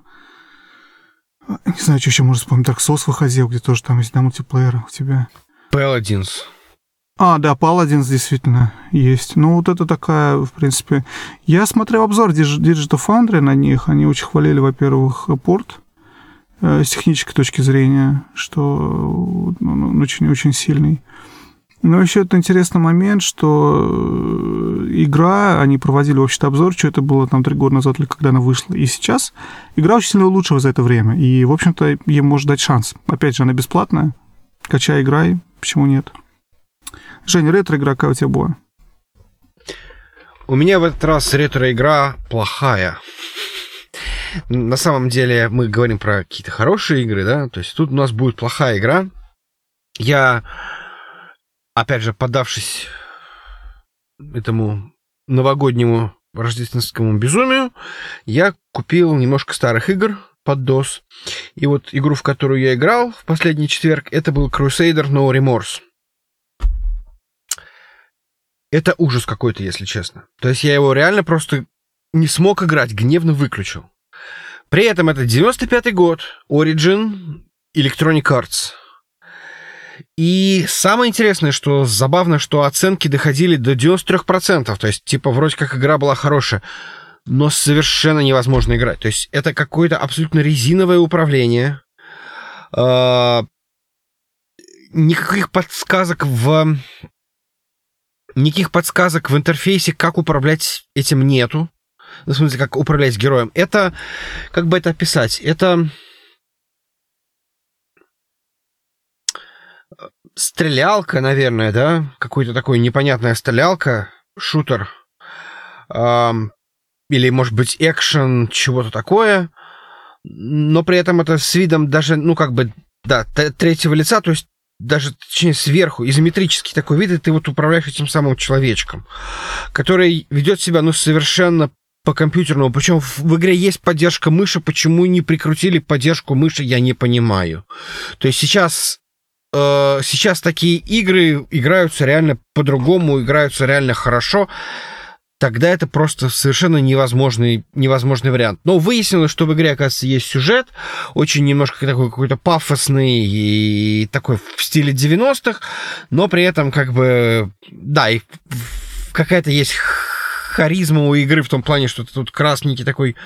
А, не знаю, что еще можно вспомнить. Dark Souls выходил, где тоже там есть, да, мультиплеер у тебя. Paladins. А, да, Paladins действительно есть. Ну, вот это такая, в принципе... Я смотрел обзор Digital Foundry на них. Они очень хвалили, во-первых, порт э, с технической точки зрения, что ну, очень-очень ну, сильный. Но еще это интересный момент, что э, игра, они проводили вообще-то обзор, что это было там три года назад или когда она вышла. И сейчас игра очень сильно улучшила за это время. И, в общем-то, ей может дать шанс. Опять же, она бесплатная. Качай, играй. Почему нет? Женя, ретро-игра какая у тебя была? У меня в этот раз ретро-игра плохая. На самом деле мы говорим про какие-то хорошие игры, да? То есть тут у нас будет плохая игра. Я опять же, подавшись этому новогоднему рождественскому безумию, я купил немножко старых игр под DOS. И вот игру, в которую я играл в последний четверг, это был Crusader No Remorse. Это ужас какой-то, если честно. То есть я его реально просто не смог играть, гневно выключил. При этом это 95-й год, Origin, Electronic Arts. И самое интересное, что забавно, что оценки доходили до 93%. То есть, типа, вроде как игра была хорошая, но совершенно невозможно играть. То есть, это какое-то абсолютно резиновое управление. А, никаких подсказок в... Никаких подсказок в интерфейсе, как управлять этим нету. В смысле, как управлять героем. Это, как бы это описать? Это стрелялка, наверное, да? Какой-то такой непонятная стрелялка, шутер. Эм, или, может быть, экшен, чего-то такое. Но при этом это с видом даже, ну, как бы, да, третьего лица, то есть даже, точнее, сверху, изометрический такой вид, и ты вот управляешь этим самым человечком, который ведет себя, ну, совершенно по компьютерному. Причем в игре есть поддержка мыши. Почему не прикрутили поддержку мыши, я не понимаю. То есть сейчас э, сейчас такие игры играются реально по-другому, играются реально хорошо, тогда это просто совершенно невозможный, невозможный вариант. Но выяснилось, что в игре, оказывается, есть сюжет, очень немножко такой какой-то пафосный и такой в стиле 90-х, но при этом как бы, да, и какая-то есть харизма у игры в том плане, что тут красненький такой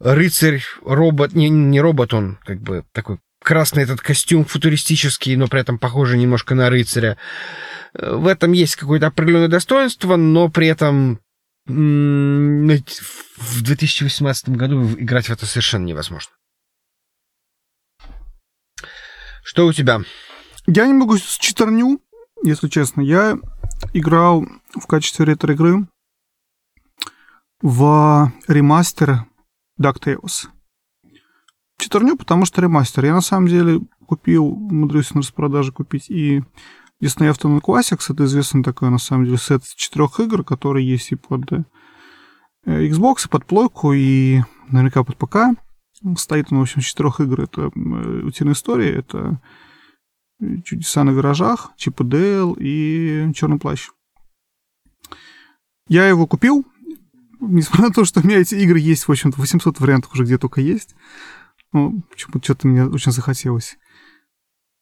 рыцарь, робот, не, не робот он, как бы такой красный этот костюм футуристический, но при этом похожий немножко на рыцаря. В этом есть какое-то определенное достоинство, но при этом в 2018 году играть в это совершенно невозможно. Что у тебя? Я немного с читерню, если честно. Я играл в качестве ретро-игры в ремастер DuckTales. Читерню, потому что ремастер. Я на самом деле купил, умудрился на распродаже купить и Disney Afternoon Classics. Это известный такой, на самом деле, сет четырех игр, которые есть и под э, Xbox, и под плойку, и наверняка под ПК. Стоит он, в общем, четырех игр. Это э, «Утиная история», это «Чудеса на виражах», «Чип и Дейл» и «Черный плащ». Я его купил, несмотря на то, что у меня эти игры есть, в общем-то, 800 вариантов уже где только есть. Ну, почему-то что-то мне очень захотелось.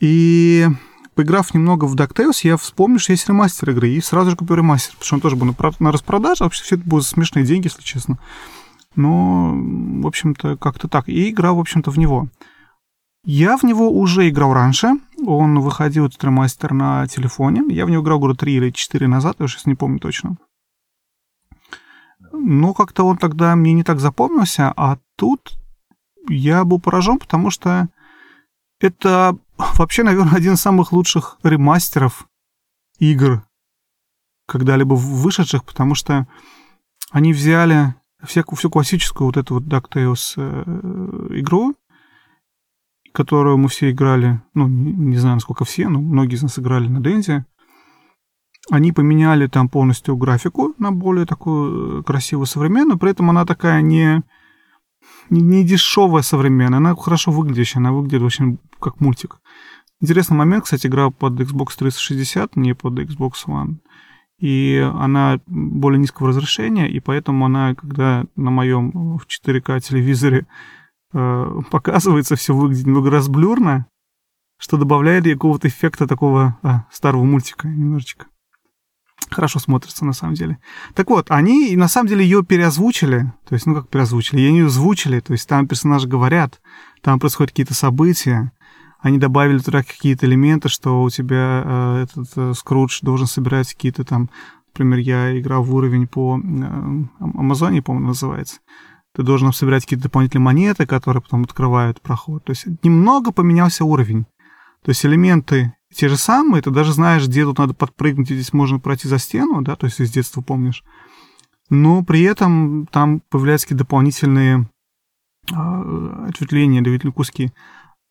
И поиграв немного в DuckTales, я вспомнил, что есть ремастер игры, и сразу же купил ремастер, потому что он тоже был на, распродаже, вообще все это за смешные деньги, если честно. Но, в общем-то, как-то так. И играл, в общем-то, в него. Я в него уже играл раньше. Он выходил, этот ремастер, на телефоне. Я в него играл года 3 или 4 назад, я сейчас не помню точно. Но как-то он тогда мне не так запомнился, а тут я был поражен, потому что это вообще, наверное, один из самых лучших ремастеров игр, когда-либо вышедших, потому что они взяли всякую, всю классическую вот эту вот DuckTales э, игру, которую мы все играли, ну, не, не знаю, насколько все, но многие из нас играли на Денде. Они поменяли там полностью графику на более такую э, красивую, современную, при этом она такая не, не, не дешевая современная, она хорошо выглядящая, она выглядит очень как мультик. Интересный момент, кстати, игра под Xbox 360, не под Xbox One. И она более низкого разрешения, и поэтому она, когда на моем в 4К телевизоре э, показывается, все выглядит немного разблюрно, что добавляет какого-то эффекта такого а, старого мультика немножечко. Хорошо смотрится, на самом деле. Так вот, они на самом деле ее переозвучили. То есть, ну как переозвучили? Ее озвучили. То есть, там персонажи говорят, там происходят какие-то события они добавили туда какие-то элементы, что у тебя э, этот э, Скрудж должен собирать какие-то там, например, я играл в уровень по э, Амазоне, по-моему, называется. Ты должен собирать какие-то дополнительные монеты, которые потом открывают проход. То есть немного поменялся уровень. То есть элементы те же самые, ты даже знаешь, где тут надо подпрыгнуть, и здесь можно пройти за стену, да, то есть из детства помнишь. Но при этом там появляются какие-то дополнительные э, ответвления, дополнительные куски.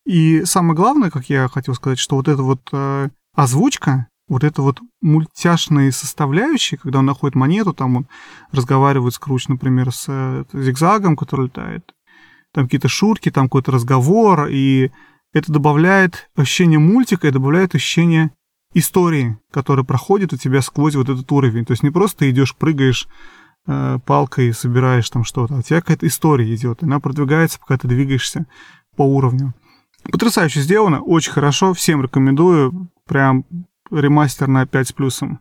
И самое главное, как я хотел сказать, что вот эта вот э, озвучка, вот это вот мультяшные составляющие, когда он находит монету, там он разговаривает с Круч, например, с э, зигзагом, который летает, там какие-то шутки, там какой-то разговор, и это добавляет ощущение мультика и добавляет ощущение истории, которая проходит у тебя сквозь вот этот уровень. То есть не просто идешь, прыгаешь э, палкой, собираешь там что-то, а у тебя какая-то история идет, она продвигается, пока ты двигаешься по уровню. Потрясающе сделано, очень хорошо, всем рекомендую. Прям ремастер на 5 с плюсом.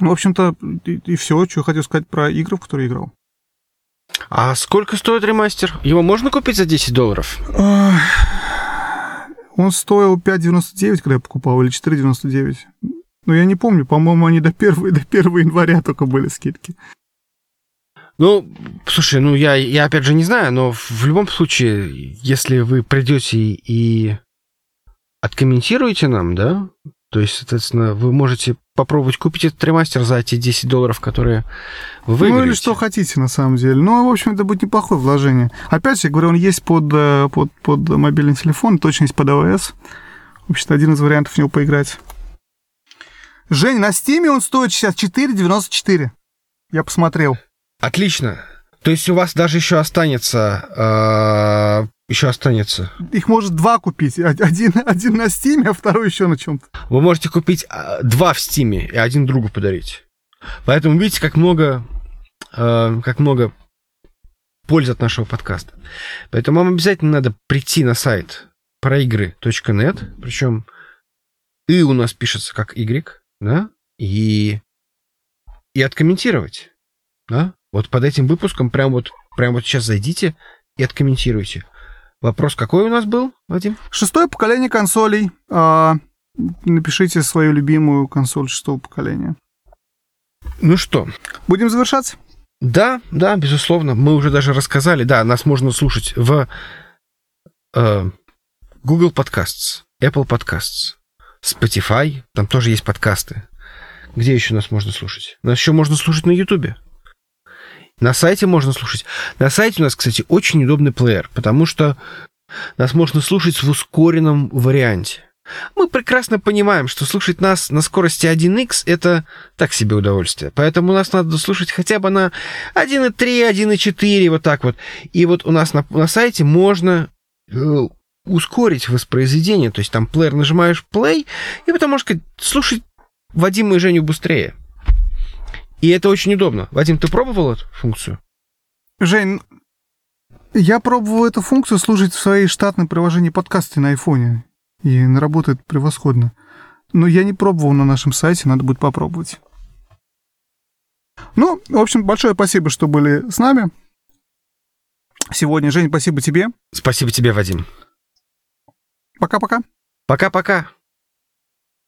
В общем-то, и, и все, что я хотел сказать про игры, в которые играл. А сколько стоит ремастер? Его можно купить за 10 долларов? Он стоил 5,99, когда я покупал, или 4,99. Но я не помню, по-моему, они до 1, до 1 января только были скидки. Ну, слушай, ну я, я опять же не знаю, но в любом случае, если вы придете и откомментируете нам, да, то есть, соответственно, вы можете попробовать купить этот ремастер за эти 10 долларов, которые вы выиграете. Ну, или что хотите, на самом деле. Ну, в общем, это будет неплохое вложение. Опять же, я говорю, он есть под, э, под, под мобильный телефон, точно есть под АВС. В общем-то, один из вариантов в него поиграть. Жень, на Стиме он стоит сейчас 4,94. Я посмотрел. Отлично. То есть у вас даже еще останется... Э, еще останется. Их может два купить. Один, один на Стиме, а второй еще на чем-то. Вы можете купить а, два в Стиме и один другу подарить. Поэтому видите, как много, э, как много пользы от нашего подкаста. Поэтому вам обязательно надо прийти на сайт проигры.нет, причем и у нас пишется как Y, да, и, и откомментировать, да, вот под этим выпуском прям вот, прям вот сейчас зайдите и откомментируйте. Вопрос какой у нас был, Вадим? Шестое поколение консолей. А, напишите свою любимую консоль шестого поколения. Ну что? Будем завершаться? Да, да, безусловно. Мы уже даже рассказали. Да, нас можно слушать в э, Google Podcasts, Apple Podcasts, Spotify. Там тоже есть подкасты. Где еще нас можно слушать? Нас еще можно слушать на YouTube. На сайте можно слушать. На сайте у нас, кстати, очень удобный плеер, потому что нас можно слушать в ускоренном варианте. Мы прекрасно понимаем, что слушать нас на скорости 1х это так себе удовольствие. Поэтому нас надо слушать хотя бы на 1.3, 1.4, вот так вот. И вот у нас на, на сайте можно э, ускорить воспроизведение. То есть там плеер нажимаешь play, и потом можешь слушать Вадима и Женю быстрее. И это очень удобно. Вадим, ты пробовал эту функцию? Жень, я пробовал эту функцию служить в своей штатной приложении подкасты на айфоне и работает превосходно. Но я не пробовал на нашем сайте, надо будет попробовать. Ну, в общем, большое спасибо, что были с нами. Сегодня, Жень, спасибо тебе. Спасибо тебе, Вадим. Пока-пока. Пока-пока.